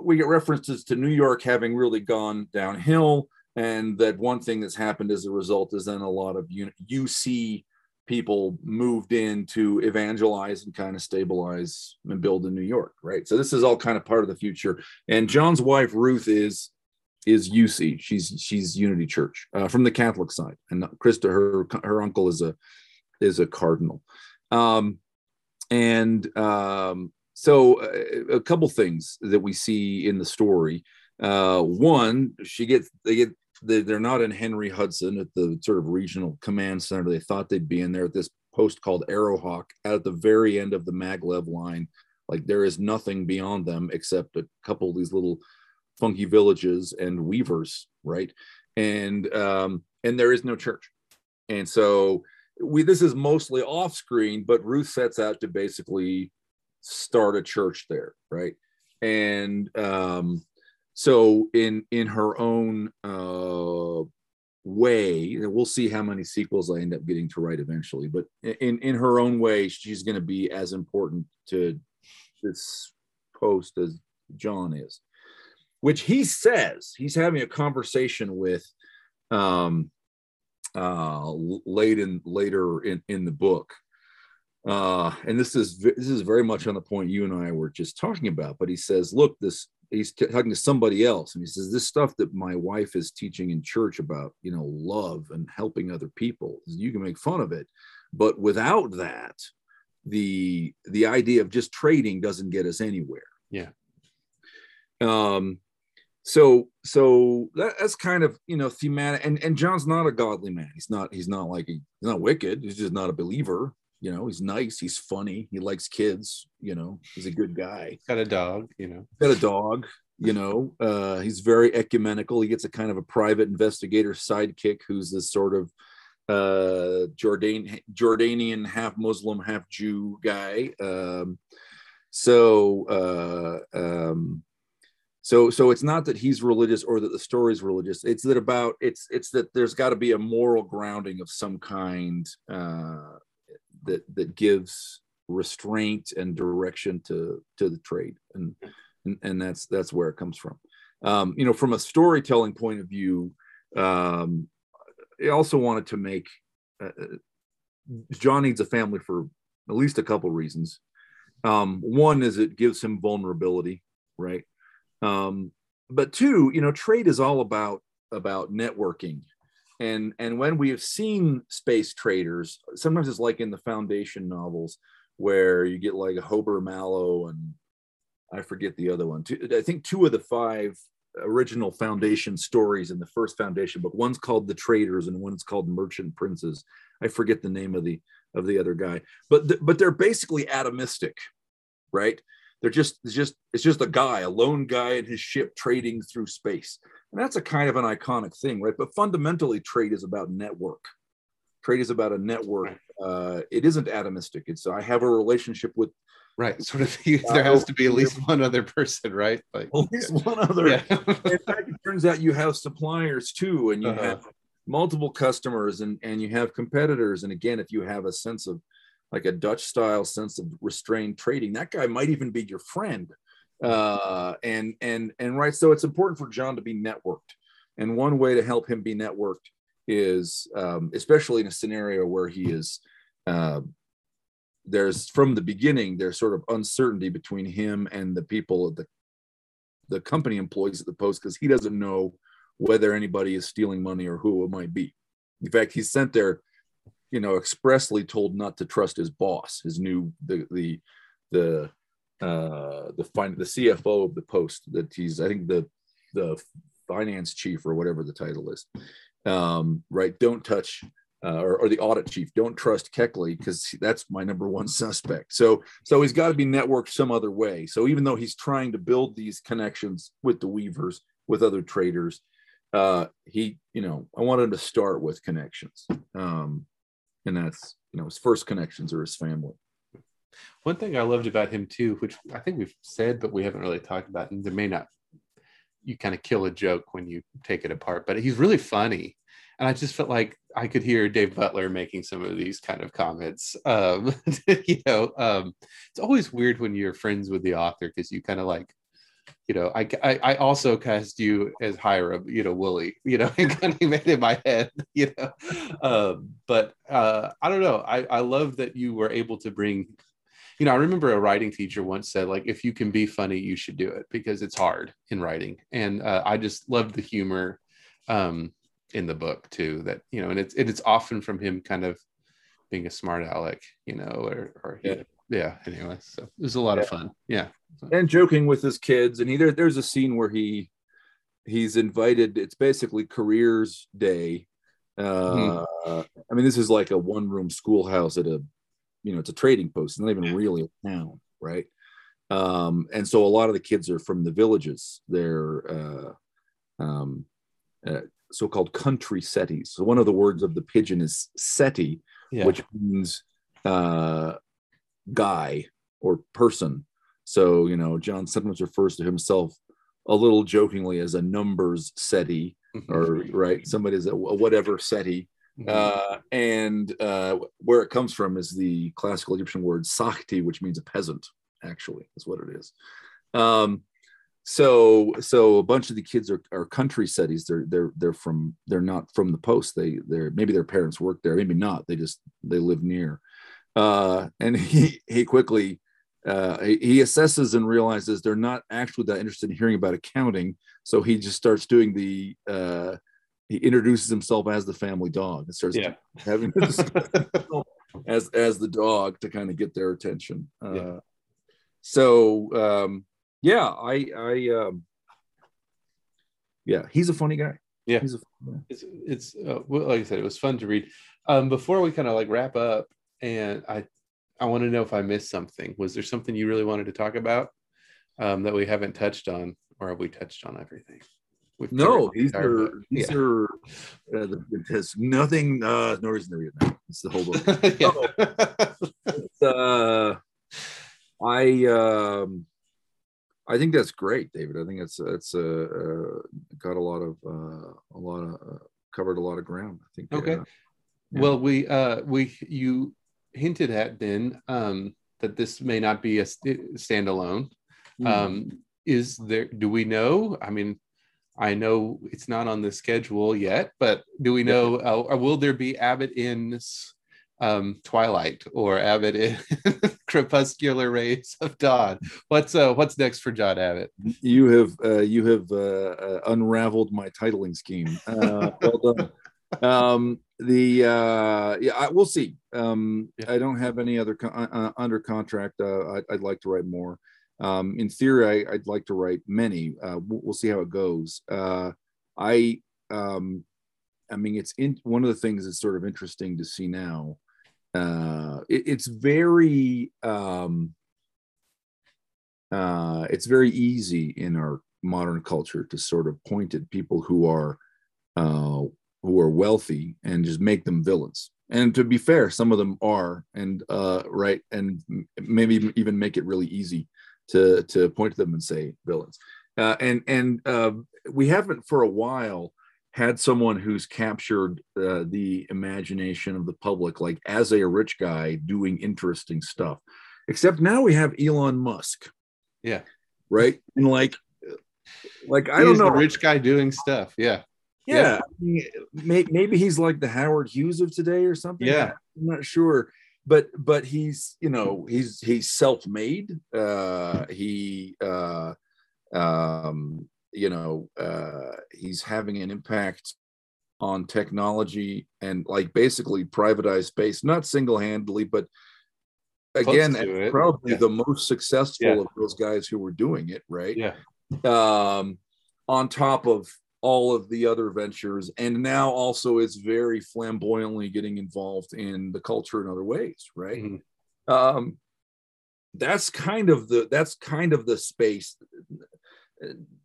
we get references to New York having really gone downhill, and that one thing that's happened as a result is then a lot of UC people moved in to evangelize and kind of stabilize and build in New York, right? So this is all kind of part of the future and John's wife Ruth is is UC. She's she's Unity Church uh, from the Catholic side, and Krista her her uncle is a is a cardinal. Um, and um, so uh, a couple things that we see in the story. Uh, one, she gets they get they, they're not in Henry Hudson at the sort of regional command center. They thought they'd be in there at this post called Arrowhawk at the very end of the maglev line. Like there is nothing beyond them except a couple of these little funky villages and weavers, right? And um, and there is no church. And so we this is mostly off screen, but Ruth sets out to basically start a church there, right? And um, so in in her own uh, way, we'll see how many sequels I end up getting to write eventually. But in in her own way, she's going to be as important to this post as John is, which he says he's having a conversation with um, uh, late in later in, in the book. Uh, and this is this is very much on the point you and I were just talking about. But he says, look, this he's t- talking to somebody else, and he says this stuff that my wife is teaching in church about, you know, love and helping other people. You can make fun of it, but without that, the the idea of just trading doesn't get us anywhere. Yeah. Um, so so that, that's kind of you know thematic and and john's not a godly man he's not he's not like he's not wicked he's just not a believer you know he's nice he's funny he likes kids you know he's a good guy. Got a dog you know. Got a dog you know uh he's very ecumenical he gets a kind of a private investigator sidekick who's this sort of uh jordan jordanian half muslim half jew guy um so uh um so so it's not that he's religious or that the story's religious it's that about it's it's that there's got to be a moral grounding of some kind uh, that that gives restraint and direction to to the trade. And and, and that's that's where it comes from. Um, you know from a storytelling point of view um, i also wanted to make uh, uh john needs a family for at least a couple reasons. Um, one is it gives him vulnerability right? Um, but two, you know, trade is all about about networking. And and when we have seen space traders, sometimes it's like in the foundation novels where you get like Hober Mallow and I forget the other one. I think two of the five original foundation stories in the first foundation book. One's called The Traders and one's called Merchant Princes. I forget the name of the of the other guy, but th- but they're basically atomistic, right? They're just it's just it's just a guy, a lone guy in his ship trading through space. And that's a kind of an iconic thing, right? But fundamentally, trade is about network. Trade is about a network. Uh, it isn't atomistic. It's I have a relationship with right sort of there has to be at least one other person right like at least one other yeah. in fact it turns out you have suppliers too and you uh-huh. have multiple customers and and you have competitors and again if you have a sense of like a Dutch style sense of restrained trading. That guy might even be your friend. Uh, and and and right, so it's important for John to be networked. And one way to help him be networked is, um, especially in a scenario where he is, uh, there's from the beginning there's sort of uncertainty between him and the people at the the company employees at the post because he doesn't know whether anybody is stealing money or who it might be. In fact, he's sent there you know, expressly told not to trust his boss, his new the the the uh the fin- the CFO of the post that he's I think the the finance chief or whatever the title is. Um, right, don't touch uh, or, or, the audit chief. Don't trust Keckley because that's my number one suspect. So, so he's got to be networked some other way. So even though he's trying to build these connections with the Weavers, with other traders, uh, he, you know, I wanted to start with connections. Um, and that's you know his first connections are his family. One thing i loved about him too which i think we've said but we haven't really talked about and there may not you kind of kill a joke when you take it apart but he's really funny. And i just felt like i could hear dave butler making some of these kind of comments. Um, you know um, it's always weird when you're friends with the author because you kind of like you know, I, I, I also cast you as Hiram, you know, Woolley, you know, and kind of made in my head, you know. Um, but uh, I don't know. I, I love that you were able to bring, you know, I remember a writing teacher once said, like, if you can be funny, you should do it because it's hard in writing. And uh, I just loved the humor um, in the book too. That you know, and it's it's often from him kind of being a smart aleck, you know, or or yeah yeah anyway so it was a lot yeah. of fun yeah and joking with his kids and he there, there's a scene where he he's invited. It's basically careers day. Uh, I mean, this is like a one room schoolhouse at a, you know, it's a trading post. It's not even really a town, right? Um, and so a lot of the kids are from the villages. They're uh, um, uh, so-called country setties. So one of the words of the pidgin is seti, Yeah. which means uh, guy or person. So you know, John sometimes refers to himself a little jokingly as a numbers seti, or right, somebody's a, a whatever seti. Mhm. Uh, and uh, where it comes from is the classical Egyptian word sakti, which means a peasant. Actually, is what it is. Um, so, so a bunch of the kids are, are country setties. They're they're they're from they're not from the post. They they're maybe their parents work there, maybe not. They just they live near. Uh, and he he quickly uh, he, assesses and realizes they're not actually that interested in hearing about accounting. So he just starts doing the uh, he introduces himself as the family dog and starts Yeah. having as as the dog to kind of get their attention. Uh, Yeah. So um, yeah, I I um, yeah, he's a funny guy. Yeah. he's a funny guy. it's it's uh, well, like I said, it was fun to read. Um, before we kind of like wrap up, and I I want to know if I missed something. Was there something you really wanted to talk about um, that we haven't touched on, or have we touched on everything? We've No, these are book. these Yeah. are uh, the, it has nothing. Uh, no reason to read now. It's the whole book. It's, uh, I um, I think that's great, David. I think it's it's uh, uh got a lot of uh, a lot of uh, covered a lot of ground. I think. Okay. Yeah. Well, we uh we you hinted at then um that this may not be a st- standalone. hmm. Um is there do we know? I mean, I know it's not on the schedule yet, but do we know uh, will there be Abbott in um Twilight or Abbott in Crepuscular Rays of Dawn? What's uh what's next for John Abbott? you have uh, you have uh, uh, unraveled my titling scheme. Uh, well done. Um, the uh, yeah, I, we'll see. Um, Yeah. I don't have any other con- uh, uh, under contract. Uh, I'd, I'd like to write more. Um, in theory, I, I'd like to write many. Uh, we'll, we'll see how it goes. Uh, I um, I mean, it's in one of the things that's sort of interesting to see now. Uh, it, it's very um, uh, it's very easy in our modern culture to sort of point at people who are uh, who are wealthy and just make them villains. And to be fair, some of them are, and uh, right, and maybe even make it really easy to to point to them and say villains. Uh, and and uh, we haven't for a while had someone who's captured uh, the imagination of the public, like as a rich guy doing interesting stuff. Except now we have Elon Musk Yeah. right? And like, like I He's don't know, rich guy doing stuff. Yeah. Yeah, I mean, maybe he's like the Howard Hughes of today or something. Yeah. I'm not sure, but but he's you know he's he's self-made. Uh, he uh, um, you know uh, he's having an impact on technology and like basically privatized space, not single-handedly, but again, Close to it. probably Yeah. the most successful Yeah. of those guys who were doing it, right? Yeah. um, on top of all of the other ventures, and now also is very flamboyantly getting involved in the culture in other ways, right? Mhm. Um, that's kind of the that's kind of the space.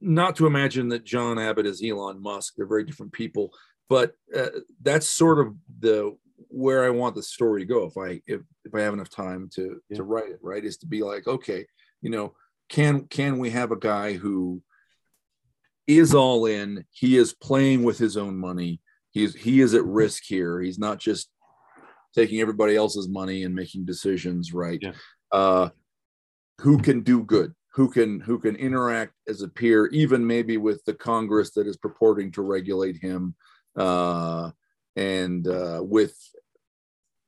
Not to imagine that John Abbott is Elon Musk; they're very different people, but uh, that's sort of the where I want the story to go. If I if if I have enough time to Yeah. to write it, right, is to be like, okay, you know, can can we have a guy who is all in. He is playing with his own money. He's he is at risk here. He's not just taking everybody else's money and making decisions right? Yeah. uh who can do good? Who can who can interact as a peer even maybe with the congress that is purporting to regulate him uh and uh with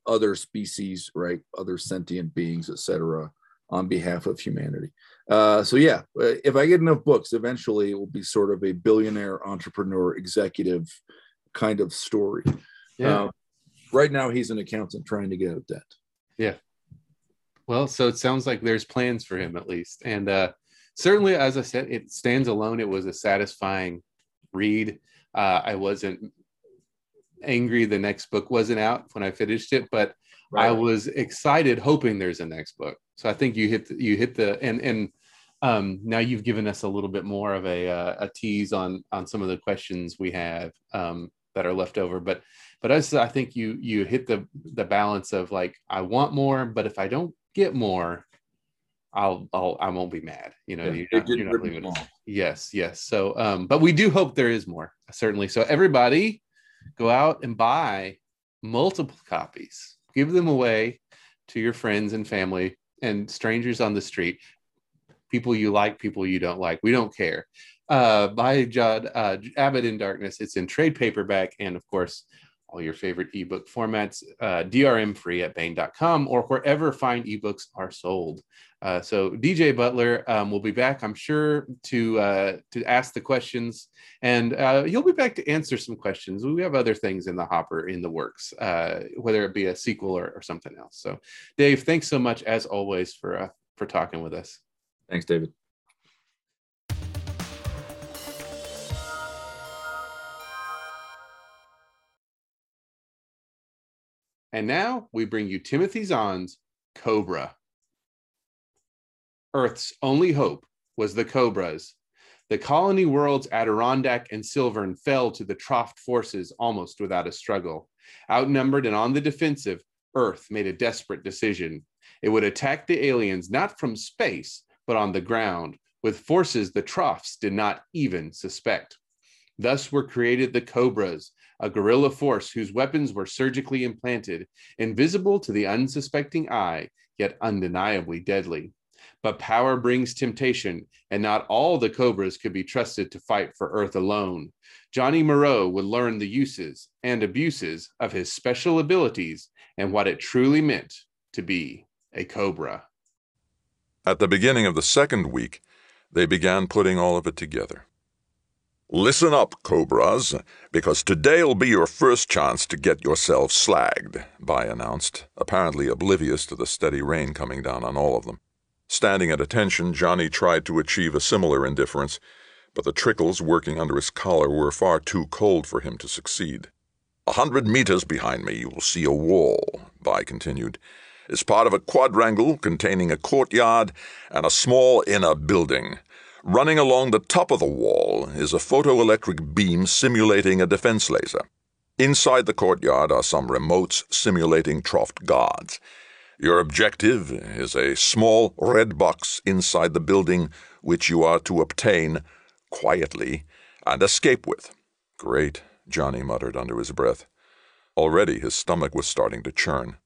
other species right? Other sentient beings etc on behalf of humanity uh, so yeah, uh, if I get enough books, eventually it will be sort of a billionaire entrepreneur executive kind of story. Yeah. Uh, right now, he's an accountant trying to get out of debt. Yeah. Well, so it sounds like there's plans for him at least. And uh certainly as I said, it stands alone. It was a satisfying read. Uh, I wasn't angry the next book wasn't out when I finished it, but right. I was excited, hoping there's a next book. So I think you hit the, you hit the and and um, now you've given us a little bit more of a uh, a tease on on some of the questions we have um, that are left over, but but as I think you you hit the the balance of like I want more, but if I don't get more, I'll I'll I won't be mad. You know, yeah, you're not, you're not leaving it. Yes, yes. So um, but we do hope there is more, certainly. So everybody go out and buy multiple copies, give them away to your friends and family and strangers on the street, people you like, people you don't like. We don't care. Uh, by Judd uh, Abbott in Darkness. It's in trade paperback and, of course, all your favorite ebook formats, uh, DRM free at Baen.com or wherever fine ebooks are sold. Uh, so DJ Butler um, will be back, I'm sure, to uh, to ask the questions, and uh, he'll be back to answer some questions. We have other things in the hopper in the works, uh, whether it be a sequel or, or, something else. So, Dave, thanks so much as always for uh, for talking with us. Thanks, David. And now we bring you Timothy Zahn's Cobra. Earth's only hope was the Cobras. The colony worlds Adirondack and Silvern fell to the Troft forces almost without a struggle. Outnumbered and on the defensive, Earth made a desperate decision. It would attack the aliens not from space, but on the ground, with forces the Trofts did not even suspect. Thus were created the Cobras, a guerrilla force whose weapons were surgically implanted, invisible to the unsuspecting eye, yet undeniably deadly. But power brings temptation, and not all the Cobras could be trusted to fight for Earth alone. Johnny Moreau would learn the uses and abuses of his special abilities and what it truly meant to be a Cobra. At the beginning of the second week, they began putting all of it together. Listen up, Cobras, because today'll be your first chance to get yourselves slagged, Bai announced, apparently oblivious to the steady rain coming down on all of them. Standing at attention, Johnny tried to achieve a similar indifference, but the trickles working under his collar were far too cold for him to succeed. A hundred meters behind me you will see a wall, Bai continued. It's part of a quadrangle containing a courtyard and a small inner building. Running along the top of the wall is a photoelectric beam simulating a defense laser. Inside the courtyard are some remotes simulating Troft guards. Your objective is a small red box inside the building which you are to obtain quietly and escape with. Great, Johnny muttered under his breath. Already his stomach was starting to churn.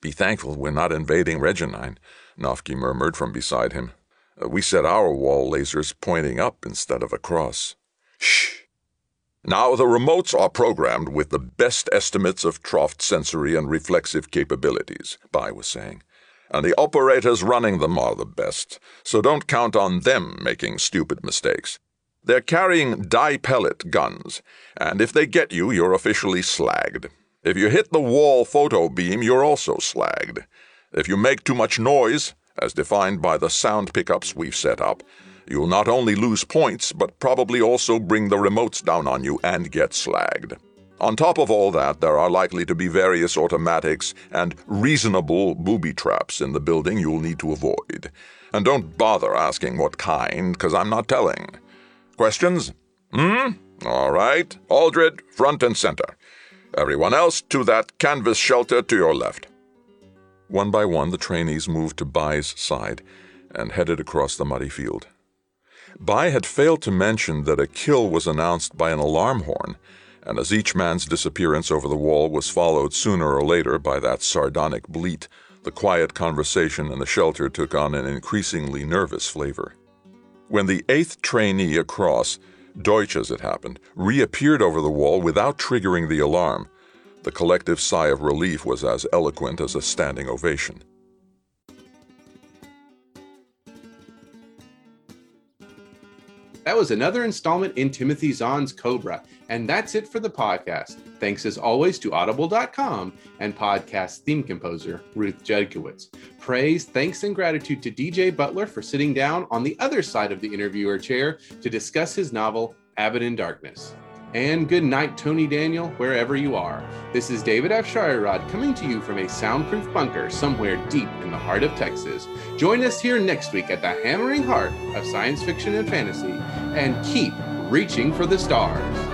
Be thankful we're not invading Regenine, Nofke murmured from beside him. Uh, we set our wall lasers pointing up instead of across. Shh. Now the remotes are programmed with the best estimates of Troft sensory and reflexive capabilities, Bai was saying. And the operators running them are the best, so don't count on them making stupid mistakes. They're carrying dye pellet guns, and if they get you, you're officially slagged. If you hit the wall photo beam, you're also slagged. If you make too much noise, as defined by the sound pickups we've set up, you'll not only lose points, but probably also bring the remotes down on you and get slagged. On top of all that, there are likely to be various automatics and reasonable booby traps in the building you'll need to avoid. And don't bother asking what kind, because I'm not telling. Questions? Hmm? All right. Aldred, front and center. Everyone else to that canvas shelter to your left. One by one, the trainees moved to Bai's side and headed across the muddy field. Bai had failed to mention that a kill was announced by an alarm horn, and as each man's disappearance over the wall was followed sooner or later by that sardonic bleat, the quiet conversation in the shelter took on an increasingly nervous flavor. When the eighth trainee across, Deutsch as it happened, reappeared over the wall without triggering the alarm, the collective sigh of relief was as eloquent as a standing ovation. That was another installment in Timothy Zahn's Cobra. And that's it for the podcast. Thanks as always to Audible.com and podcast theme composer Ruth Judkowitz. Praise, thanks, and gratitude to DJ Butler for sitting down on the other side of the interviewer chair to discuss his novel Abbott in Darkness. And good night, Tony Daniel, wherever you are. This is David Afsharirad coming to you from a soundproof bunker somewhere deep in the heart of Texas. Join us here next week at the hammering heart of science fiction and fantasy, and keep reaching for the stars.